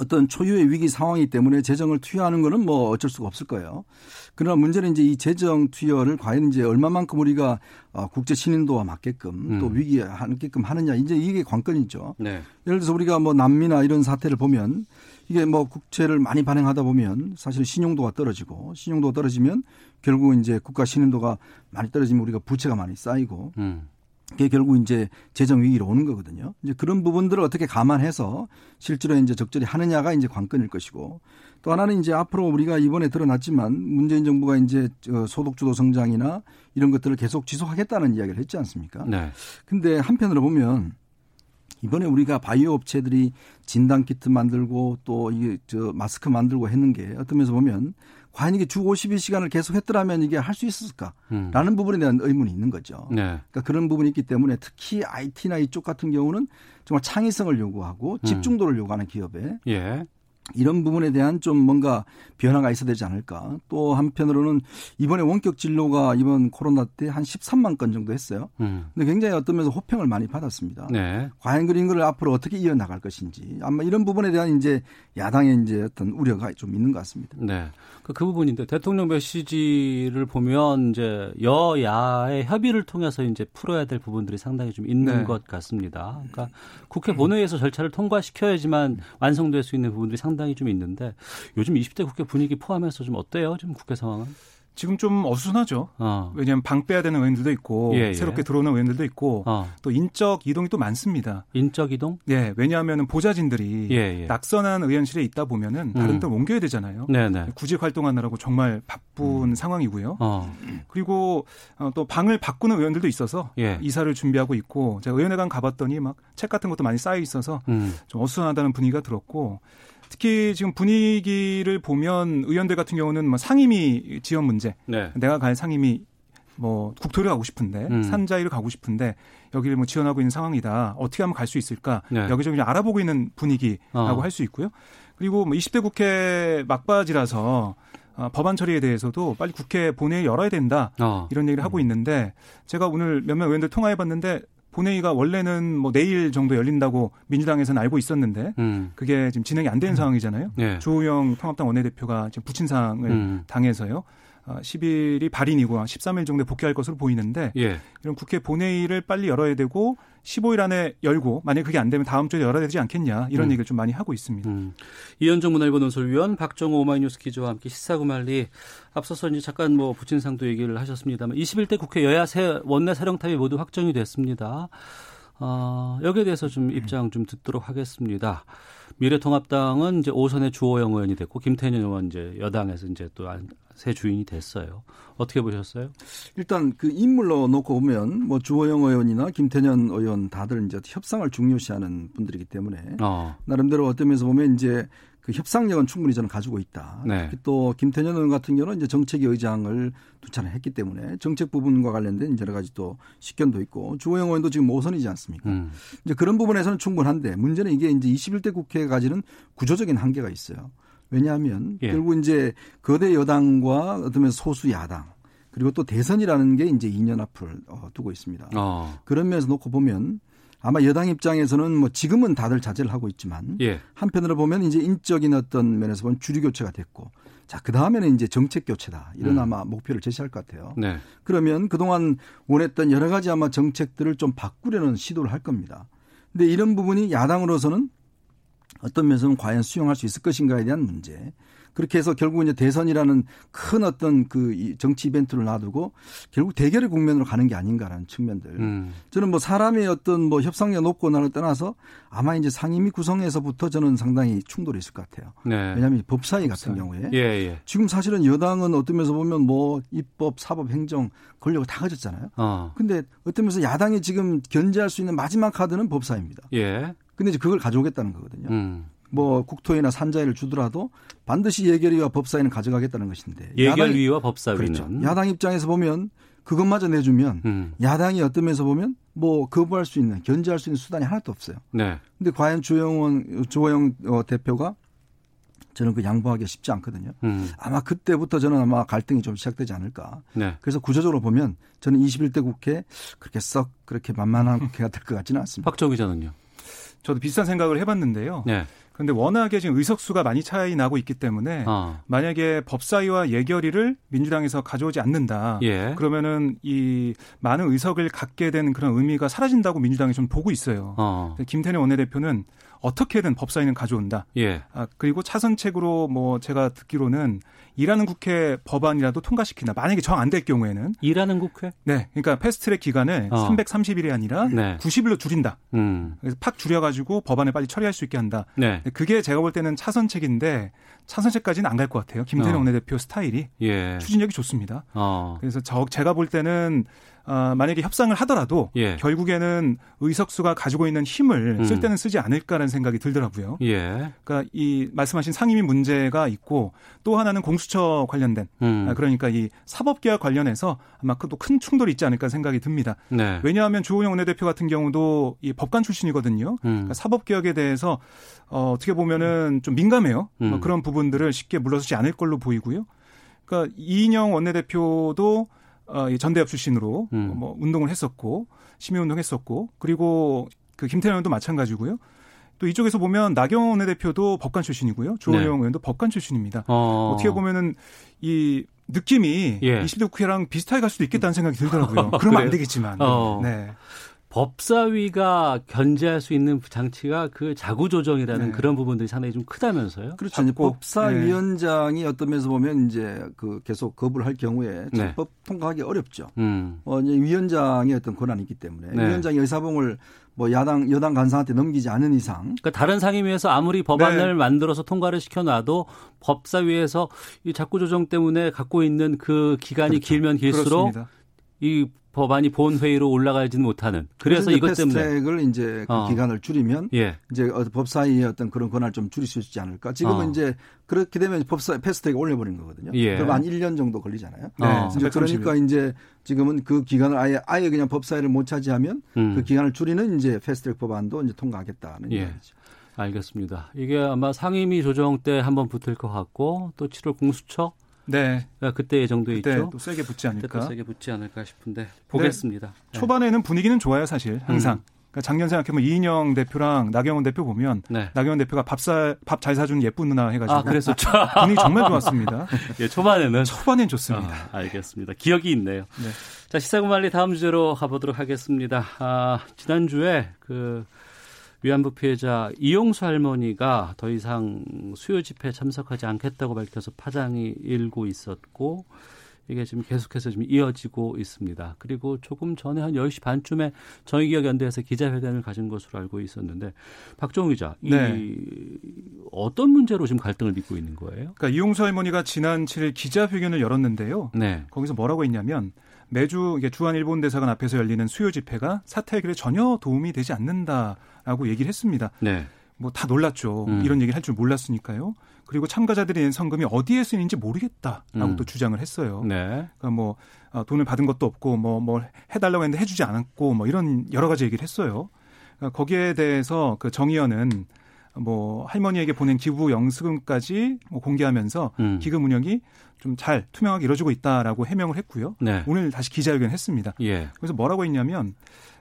어떤 초유의 위기 상황이기 때문에 재정을 투여하는 거는 뭐 어쩔 수가 없을 거예요. 그러나 문제는 이제 이 재정 투여를 과연 이제 얼마만큼 우리가 어, 국제 신인도와 맞게끔 음. 또 위기에 하게끔 하느냐 이제 이게 관건이죠. 네. 예를 들어서 우리가 뭐 남미나 이런 사태를 보면 이게 뭐 국채를 많이 발행하다 보면 사실 신용도가 떨어지고 신용도가 떨어지면 결국 이제 국가 신인도가 많이 떨어지면 우리가 부채가 많이 쌓이고 음. 그게 결국 이제 재정 위기로 오는 거거든요. 이제 그런 부분들을 어떻게 감안해서 실제로 이제 적절히 하느냐가 이제 관건일 것이고 또 하나는 이제 앞으로 우리가 이번에 드러났지만 문재인 정부가 이제 소득 주도 성장이나 이런 것들을 계속 지속하겠다는 이야기를 했지 않습니까? 네. 근데 한편으로 보면 이번에 우리가 바이오 업체들이 진단 키트 만들고 또 이게 저 마스크 만들고 했는 게 어떤 면에서 보면 과연 이게 주 52시간을 계속 했더라면 이게 할 수 있었을까라는 음. 부분에 대한 의문이 있는 거죠. 네. 그러니까 그런 부분이 있기 때문에 특히 IT나 이쪽 같은 경우는 정말 창의성을 요구하고 음. 집중도를 음. 요구하는 기업에 예. 이런 부분에 대한 좀 뭔가 변화가 있어야 되지 않을까. 또 한편으로는 이번에 원격 진로가 이번 코로나 때 한 13만 건 정도 했어요. 음. 근데 굉장히 어떤 면에서 호평을 많이 받았습니다. 네. 과연 그런 걸 앞으로 어떻게 이어나갈 것인지 아마 이런 부분에 대한 이제 야당의 이제 어떤 우려가 좀 있는 것 같습니다. 네. 그, 그 부분인데 대통령 메시지를 보면 이제 여야의 협의를 통해서 이제 풀어야 될 부분들이 상당히 좀 있는 네. 것 같습니다. 그러니까 국회 본회의에서 절차를 통과시켜야지만 완성될 수 있는 부분들이 상당히 좀 있는데 요즘 20대 국회 분위기 포함해서 좀 어때요? 지금 국회 상황은? 지금 좀 어수선하죠. 어. 왜냐하면 방 빼야 되는 의원들도 있고 예, 예. 새롭게 들어오는 의원들도 있고 어. 또 인적 이동이 또 많습니다. 인적 이동? 예, 왜냐하면 보좌진들이 예, 예, 낙선한 의원실에 있다 보면은 다른 음. 데 옮겨야 되잖아요. 네네. 네. 구직 활동하느라고 정말 바쁜 음. 상황이고요. 어. 그리고 어, 또 방을 바꾸는 의원들도 있어서 예. 이사를 준비하고 있고 제가 의원회관 가봤더니 막 책 같은 것도 많이 쌓여 있어서 음. 좀 어수선하다는 분위기가 들었고 특히 지금 분위기를 보면 의원들 같은 경우는 뭐 상임위 지원 문제, 네. 내가 갈 상임위 뭐 국토를 가고 싶은데 음. 산자위를 가고 싶은데 여기를 뭐 지원하고 있는 상황이다. 어떻게 하면 갈 수 있을까? 네. 여기저기 알아보고 있는 분위기라고 어. 할수 있고요. 그리고 뭐 20대 국회 막바지라서 어, 법안 처리에 대해서도 빨리 국회 본회의 열어야 된다. 어. 이런 얘기를 하고 있는데 제가 오늘 몇몇 의원들 통화해 봤는데 본회의가 원래는 뭐 내일 정도 열린다고 민주당에서는 알고 있었는데 음. 그게 지금 진행이 안 되는 음. 상황이잖아요. 네. 조호영 통합당 원내대표가 지금 부친상을 음. 당해서요. 10일이 어, 발인이고 13일 정도에 복귀할 것으로 보이는데 예. 이런 국회 본회의를 빨리 열어야 되고 15일 안에 열고 만약 그게 안 되면 다음 주에 열어야 되지 않겠냐 이런 음. 얘기를 좀 많이 하고 있습니다. 음. 이현정 문화일보 논설위원 박정호 오마이뉴스 기자와 함께 시사구말리 앞서서 이제 잠깐 뭐 부친상도 얘기를 하셨습니다만 21대 국회 여야 세 원내 사령탑이 모두 확정이 됐습니다. 어, 여기에 대해서 좀 입장 좀 듣도록 하겠습니다. 미래통합당은 이제 오선의 주호영 의원이 됐고 김태년 의원 이제 여당에서 이제 또 새 주인이 됐어요. 어떻게 보셨어요? 일단 그 인물로 놓고 보면 뭐 주호영 의원이나 김태년 의원 다들 이제 협상을 중요시하는 분들이기 때문에 어. 나름대로 어떤 면에서 보면 이제 그 협상력은 충분히 저는 가지고 있다. 네. 또 김태년 의원 같은 경우는 이제 정책위 의장을 두 차례 했기 때문에 정책 부분과 관련된 여러 가지 또 식견도 있고 주호영 의원도 지금 모선이지 않습니까? 음. 이제 그런 부분에서는 충분한데 문제는 이게 이제 21대 국회가 가지는 구조적인 한계가 있어요. 왜냐하면 예. 결국 이제 거대 여당과 어떤 면 소수 야당 그리고 또 대선이라는 게 이제 2년 앞을 어, 두고 있습니다. 어. 그런 면에서 놓고 보면 아마 여당 입장에서는 뭐 지금은 다들 자제를 하고 있지만 예. 한편으로 보면 이제 인적인 어떤 면에서 보면 주류 교체가 됐고 자, 그 다음에는 이제 정책 교체다. 이런 음. 아마 목표를 제시할 것 같아요. 네. 그러면 그동안 원했던 여러 가지 아마 정책들을 좀 바꾸려는 시도를 할 겁니다. 근데 이런 부분이 야당으로서는 어떤 면에서는 과연 수용할 수 있을 것인가에 대한 문제. 그렇게 해서 결국 이제 대선이라는 큰 어떤 그 정치 이벤트를 놔두고 결국 대결의 국면으로 가는 게 아닌가라는 측면들. 음. 저는 뭐 사람의 어떤 뭐 협상력 높고 나를 떠나서 아마 이제 상임위 구성에서부터 저는 상당히 충돌이 있을 것 같아요. 네. 왜냐하면 법사위 같은 경우에 예, 예. 지금 사실은 여당은 어떤 면에서 보면 뭐 입법, 사법, 행정 권력을 다 가졌잖아요. 어. 근데 어떤 면에서 야당이 지금 견제할 수 있는 마지막 카드는 법사위입니다. 예. 근데 이제 그걸 가져오겠다는 거거든요. 음. 뭐 국토위나 산자위를 주더라도 반드시 예결위와 법사위는 가져가겠다는 것인데 예결위와 야당, 법사위는 그렇죠. 야당 입장에서 보면 그것마저 내주면 음. 야당이 어떤 면에서 보면 뭐 거부할 수 있는 견제할 수 있는 수단이 하나도 없어요. 네. 근데 과연 주영원 조영 어, 대표가 저는 그 양보하기 쉽지 않거든요. 음. 아마 그때부터 저는 아마 갈등이 좀 시작되지 않을까. 네. 그래서 구조적으로 보면 저는 21대 국회 그렇게 썩 그렇게 만만한 국회가 될 것 같지는 않습니다. 박정 기자는요. 저도 비슷한 생각을 해봤는데요. 네. 그런데 워낙에 지금 의석수가 많이 차이 나고 있기 때문에 어. 만약에 법사위와 예결위를 민주당에서 가져오지 않는다. 예. 그러면은 이 많은 의석을 갖게 된 그런 의미가 사라진다고 민주당이 좀 보고 있어요. 어. 김태년 원내대표는 어떻게든 법사위는 가져온다. 예. 아, 그리고 차선책으로 뭐 제가 듣기로는 일하는 국회 법안이라도 통과시킨다. 만약에 정 안 될 경우에는 일하는 국회? 네. 그러니까 패스트트랙 기간을 어. 330일이 아니라 네. 90일로 줄인다. 음. 그래서 팍 줄여 가지고 법안을 빨리 처리할 수 있게 한다. 네. 그게 제가 볼 때는 차선책인데 차선책까지는 안 갈 것 같아요. 김태년 어. 원내대표 스타일이 예. 추진력이 좋습니다. 어. 그래서 저 제가 볼 때는 어, 만약에 협상을 하더라도 예. 결국에는 의석수가 가지고 있는 힘을 음. 쓸 때는 쓰지 않을까라는 생각이 들더라고요. 예. 그러니까 이 말씀하신 상임위 문제가 있고 또 하나는 공수처 관련된 음. 아, 그러니까 이 사법개혁 관련해서 아마 또 큰 충돌이 있지 않을까 생각이 듭니다. 네. 왜냐하면 주호영 원내대표 같은 경우도 이 법관 출신이거든요. 음. 그러니까 사법개혁에 대해서 어, 어떻게 보면은 좀 민감해요. 뭐 음. 그런 부분들을 쉽게 물러서지 않을 걸로 보이고요. 그러니까 이인영 원내대표도 어, 전대협 출신으로 음. 뭐 운동을 했었고 시민운동 했었고 그리고 그 김태현 의원도 마찬가지고요. 또 이쪽에서 보면 나경원 원내대표도 법관 출신이고요. 조원영 네. 의원도 법관 출신입니다. 어. 어떻게 보면은 이 느낌이 예. 20대 국회랑 비슷하게 갈 수도 있겠다는 생각이 들더라고요. 그러면 안 되겠지만. 어. 네. 법사위가 견제할 수 있는 장치가 그 자구 조정이라는 네. 그런 부분들이 상당히 좀 크다면서요? 그렇죠. 법사위원장이 네. 어떤 면에서 보면 이제 그 계속 거부를 할 경우에 네. 법 통과하기 어렵죠. 음. 어, 이제 위원장의 어떤 권한이 있기 때문에 네. 위원장이 의사봉을 뭐 야당 여당 간사한테 넘기지 않은 이상 그러니까 다른 상임위에서 아무리 법안을 네. 만들어서 통과를 시켜놔도 법사위에서 이 자구 조정 때문에 갖고 있는 그 기간이 그렇죠. 길면 길수록 그렇습니다. 이 법안이 본회의로 올라가지는 못하는. 그래서 이것 때문에 패스트트랙을 이제 그 어. 기간을 줄이면 예. 이제 어, 법사위의 어떤 그런 권한을 좀 줄일 수 있지 않을까. 지금은 어. 이제 그렇게 되면 법사 패스트트랙 올려버린 거거든요. 예. 그럼 한 1년 정도 걸리잖아요. 네. 어. 이제 그러니까 이제 지금은 그 기간을 아예 아예 그냥 법사위를 못 차지하면 음. 그 기간을 줄이는 이제 패스트트랙 법안도 이제 통과하겠다는 예. 얘기죠. 알겠습니다. 이게 아마 상임위 조정 때 한번 붙을 것 같고 또 7월 공수처 네. 그러니까 그때 예정돼 있죠. 또 세게 붙지 않을까. 세게 붙지 않을까 싶은데 보겠습니다. 네. 네. 초반에는 분위기는 좋아요, 사실 항상. 음. 그러니까 작년 생각해보면 이인영 대표랑 나경원 대표 보면 네. 나경원 대표가 밥사 밥잘 사주는 예쁜 누나 해가지고 아, 그랬었죠. 분위기 정말 좋았습니다. 예, 초반에는 초반엔 좋습니다. 아, 알겠습니다. 기억이 있네요. 네. 자 시사구말리 다음 주제로 가보도록 하겠습니다. 아, 지난 주에 그 위안부 피해자 이용수 할머니가 더 이상 수요 집회에 참석하지 않겠다고 밝혀서 파장이 일고 있었고 이게 지금 계속해서 지금 이어지고 있습니다. 그리고 조금 전에 한 10시 반쯤에 정의기억연대에서 기자회견을 가진 것으로 알고 있었는데 박정우 기자, 네. 이 어떤 문제로 지금 갈등을 빚고 있는 거예요? 그러니까 이용수 할머니가 지난 7일 기자회견을 열었는데요. 네. 거기서 뭐라고 했냐면 매주 주한 일본 대사관 앞에서 열리는 수요 집회가 사태 해결에 전혀 도움이 되지 않는다라고 얘기를 했습니다. 네. 뭐 다 놀랐죠. 음. 이런 얘기를 할 줄 몰랐으니까요. 그리고 참가자들이 낸 성금이 어디에 쓰이는지 모르겠다라고 음. 또 주장을 했어요. 네. 그러니까 뭐 어, 돈을 받은 것도 없고 뭐뭘 뭐 해달라고 했는데 해주지 않았고 뭐 이런 여러 가지 얘기를 했어요. 그러니까 거기에 대해서 그 정의연은 뭐 할머니에게 보낸 기부 영수금까지 뭐 공개하면서 음. 기금 운영이 좀 잘 투명하게 이루어지고 있다라고 해명을 했고요. 네. 오늘 다시 기자회견 했습니다. 예. 그래서 뭐라고 했냐면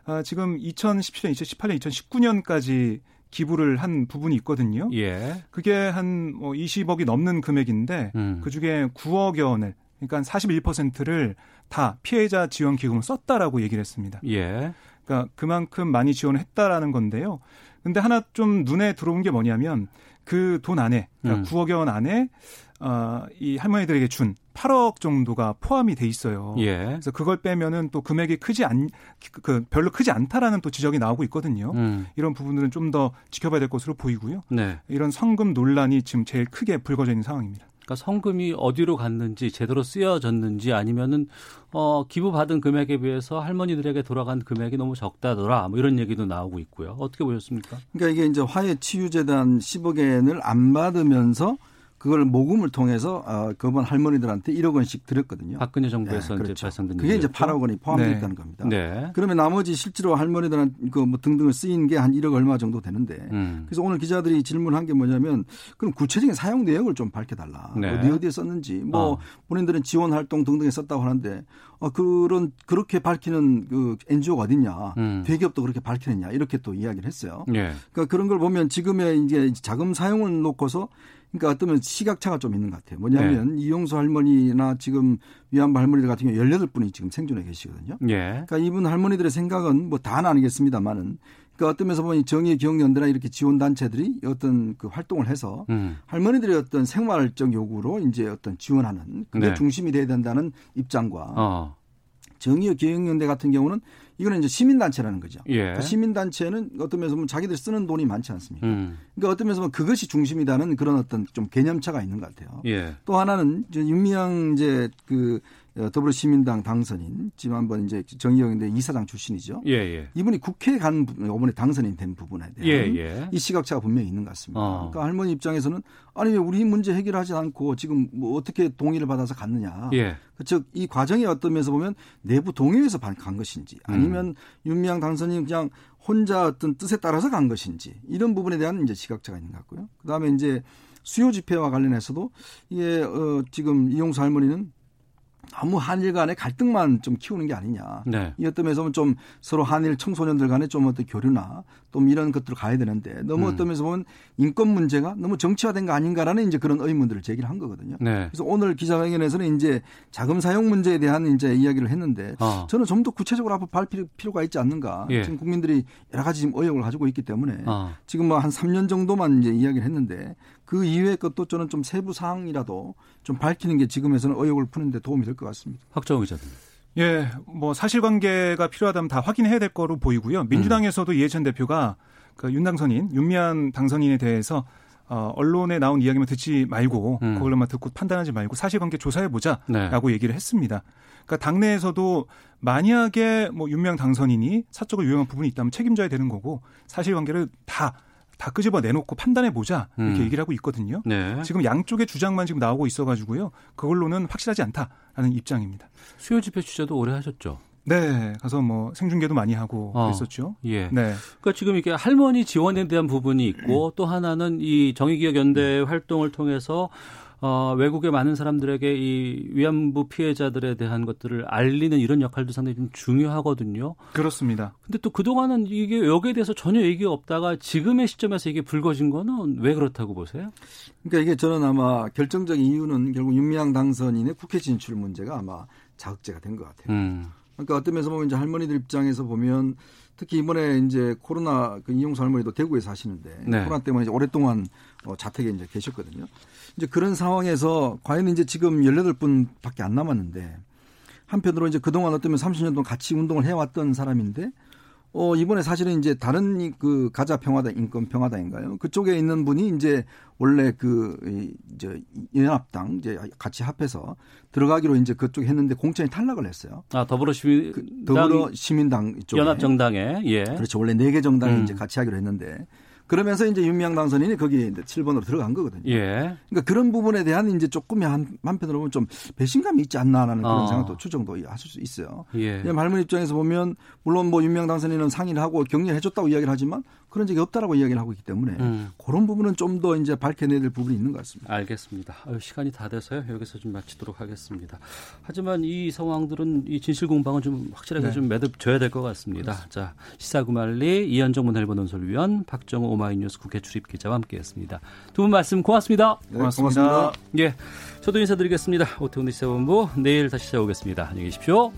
아, 지금 2017년, 2018년, 2019년까지 기부를 한 부분이 있거든요. 예. 그게 한뭐 20억이 넘는 금액인데 음. 그 중에 9억여 원을 그러니까 41%를 다 피해자 지원 기금을 썼다라고 얘기를 했습니다. 예. 그러니까 그만큼 많이 지원을 했다라는 건데요. 근데 하나 좀 눈에 들어온 게 뭐냐면 그 돈 안에 그러니까 음. 9억여 원 안에 어, 이 할머니들에게 준 8억 정도가 포함이 돼 있어요. 예. 그래서 그걸 빼면은 또 금액이 크지 않, 그 별로 크지 않다라는 또 지적이 나오고 있거든요. 음. 이런 부분들은 좀 더 지켜봐야 될 것으로 보이고요. 네. 이런 성금 논란이 지금 제일 크게 불거져 있는 상황입니다. 그러니까 성금이 어디로 갔는지 제대로 쓰여졌는지 아니면은 어 기부 받은 금액에 비해서 할머니들에게 돌아간 금액이 너무 적다더라 뭐 이런 얘기도 나오고 있고요. 어떻게 보셨습니까? 그러니까 이게 이제 화해 치유재단 10억 엔을 안 받으면서 그걸 모금을 통해서 어, 그번 할머니들한테 1억 원씩 드렸거든요. 박근혜 정부에서 네, 그렇죠. 이제 발생된 그게 이제 8억 원이 포함되어 네. 있다는 겁니다. 네. 그러면 나머지 실제로 할머니들한 그뭐 등등을 쓰인 게 한 1억 얼마 정도 되는데 음. 그래서 오늘 기자들이 질문한 게 뭐냐면 그럼 구체적인 사용 내역을 좀 밝혀달라. 네. 어디 어디에 썼는지 뭐 어. 본인들은 지원 활동 등등에 썼다고 하는데 어, 그런 그렇게 밝히는 그 NGO가 어딨냐, 음. 대기업도 그렇게 밝히느냐 이렇게 또 이야기를 했어요. 예. 그러니까 그런 걸 보면 지금의 이제 자금 사용을 놓고서 그러니까 어쩌면 시각차가 좀 있는 것 같아요. 뭐냐면 네. 이용수 할머니나 지금 위안부 할머니들 같은 경우 18분이 지금 생존해 계시거든요. 예. 그러니까 이분 할머니들의 생각은 뭐 다는 아니겠습니다만은 그러니까 어떤 면에서 보면 정의 기억연대나 이렇게 지원단체들이 어떤 그 활동을 해서 음. 할머니들의 어떤 생활적 요구로 이제 어떤 지원하는 그게 네. 중심이 돼야 된다는 입장과 어. 정의의 기억연대 같은 경우는 이거는 이제 시민단체라는 거죠. 예. 그러니까 시민단체는 어떤 면에서 보면 자기들 쓰는 돈이 많지 않습니까? 음. 그러니까 어떤 면에서 보면 그것이 중심이다는 그런 어떤 좀 개념차가 있는 것 같아요. 예. 또 하나는 이제 윤미향 이제 그 어, 더불어시민당 당선인 지난번 이제 정의영인데 이사장 출신이죠. 예, 예. 이분이 국회에 간 이번에 당선인 된 부분에 대한 예, 예. 이 시각차가 분명히 있는 것 같습니다. 어. 그러니까 할머니 입장에서는 아니 왜 우리 문제 해결하지 않고 지금 뭐 어떻게 동의를 받아서 갔느냐. 예. 즉이 과정이 어떤 면에서 보면 내부 동의에서 간 것인지 아니면 음. 윤미향 당선인 그냥 혼자 어떤 뜻에 따라서 간 것인지 이런 부분에 대한 이제 시각차가 있는 것 같고요. 그다음에 이제 수요 집회와 관련해서도 이게 어 지금 이용수 할머니는 너무 한일 간의 갈등만 좀 키우는 게 아니냐. 네. 이 어떤 면에서 좀 서로 한일 청소년들 간에 좀 어떤 교류나 또 이런 것들을 가야 되는데 너무 음. 어떤 면에서 보면 인권 문제가 너무 정치화된 거 아닌가라는 이제 그런 의문들을 제기를 한 거거든요. 네. 그래서 오늘 기자회견에서는 이제 자금 사용 문제에 대한 이제 이야기를 했는데 어. 저는 좀 더 구체적으로 앞으로 발 필요가 있지 않는가. 예. 지금 국민들이 여러 가지 지금 의혹을 가지고 있기 때문에 어. 지금 뭐 한 3년 정도만 이제 이야기를 했는데 그 이외의 것도 저는 좀 세부 사항이라도 좀 밝히는 게 지금에서는 의혹을 푸는데 도움이 될 것 같습니다. 박정우 기자님. 예, 뭐 사실관계가 필요하다면 다 확인해야 될 거로 보이고요. 민주당에서도 음. 이해찬 대표가 그 윤당선인 윤미안 당선인에 대해서 어, 언론에 나온 이야기만 듣지 말고 음. 그걸로만 듣고 판단하지 말고 사실관계 조사해 보자라고 네. 얘기를 했습니다. 그러니까 당내에서도 만약에 뭐 윤미향 당선인이 사적으로 유용한 부분이 있다면 책임져야 되는 거고 사실관계를 다 다 끄집어 내놓고 판단해 보자 이렇게 음. 얘기를 하고 있거든요. 네. 지금 양쪽의 주장만 지금 나오고 있어가지고요. 그걸로는 확실하지 않다라는 입장입니다. 수요 집회 취재도 오래 하셨죠? 네, 가서 뭐 생중계도 많이 하고 어, 그랬었죠. 예. 네. 그러니까 지금 이게 할머니 지원에 대한 부분이 있고 또 하나는 이 정의기억 연대 활동을 통해서 어, 외국의 많은 사람들에게 이 위안부 피해자들에 대한 것들을 알리는 이런 역할도 상당히 좀 중요하거든요. 그렇습니다. 근데 또 그동안은 이게 여기에 대해서 전혀 얘기가 없다가 지금의 시점에서 이게 불거진 거는 왜 그렇다고 보세요? 그러니까 이게 저는 아마 결정적인 이유는 결국 윤미향 당선인의 국회 진출 문제가 아마 자극제가 된 것 같아요. 음. 그러니까 어떤 면에서 보면 이제 할머니들 입장에서 보면 특히 이번에 이제 코로나 그 이용수 할머니도 대구에 사시는데 네. 코로나 때문에 이제 오랫동안 어, 자택에 이제 계셨거든요. 이제 그런 상황에서 과연 이제 지금 18분밖에 안 남았는데 한편으로 이제 그동안 어쩌면 30년 동안 같이 운동을 해왔던 사람인데 어, 이번에 사실은 이제 다른 그 가자 평화당 인권 평화당인가요? 그쪽에 있는 분이 이제 원래 그, 이제 연합당 이제 같이 합해서 들어가기로 이제 그쪽에 했는데 공천이 탈락을 했어요. 아, 더불어시민 그, 더불어 시민당 쪽에 연합정당에 예. 그렇죠. 원래 네 개 정당이 음. 이제 같이 하기로 했는데 그러면서 이제 윤미향 당선인이 거기 이제 7번으로 들어간 거거든요. 예. 그러니까 그런 부분에 대한 이제 조금의 한, 한편으로 보면 좀 배신감이 있지 않나라는 그런 어. 생각도 추정도 하실 수 있어요. 예. 말문 입장에서 보면 물론 뭐 윤미향 당선인은 상의를 하고 격려해 줬다고 이야기를 하지만 그런 적이 없다라고 이야기를 하고 있기 때문에 음. 그런 부분은 좀 더 이제 밝혀내야 될 부분이 있는 것 같습니다. 알겠습니다. 시간이 다 돼서요. 여기서 좀 마치도록 하겠습니다. 하지만 이 상황들은 이 진실 공방은 좀 확실하게 네. 좀 매듭줘야 될 것 같습니다. 그렇습니다. 자 시사구말리 이현정 문화일보 논설위원 박정호 오마이뉴스 국회 출입 기자와 함께했습니다. 두 분 말씀 고맙습니다. 네, 고맙습니다. 고맙습니다. 예, 저도 인사드리겠습니다. 오태훈의 시사본부 내일 다시 찾아오겠습니다. 안녕히 계십시오.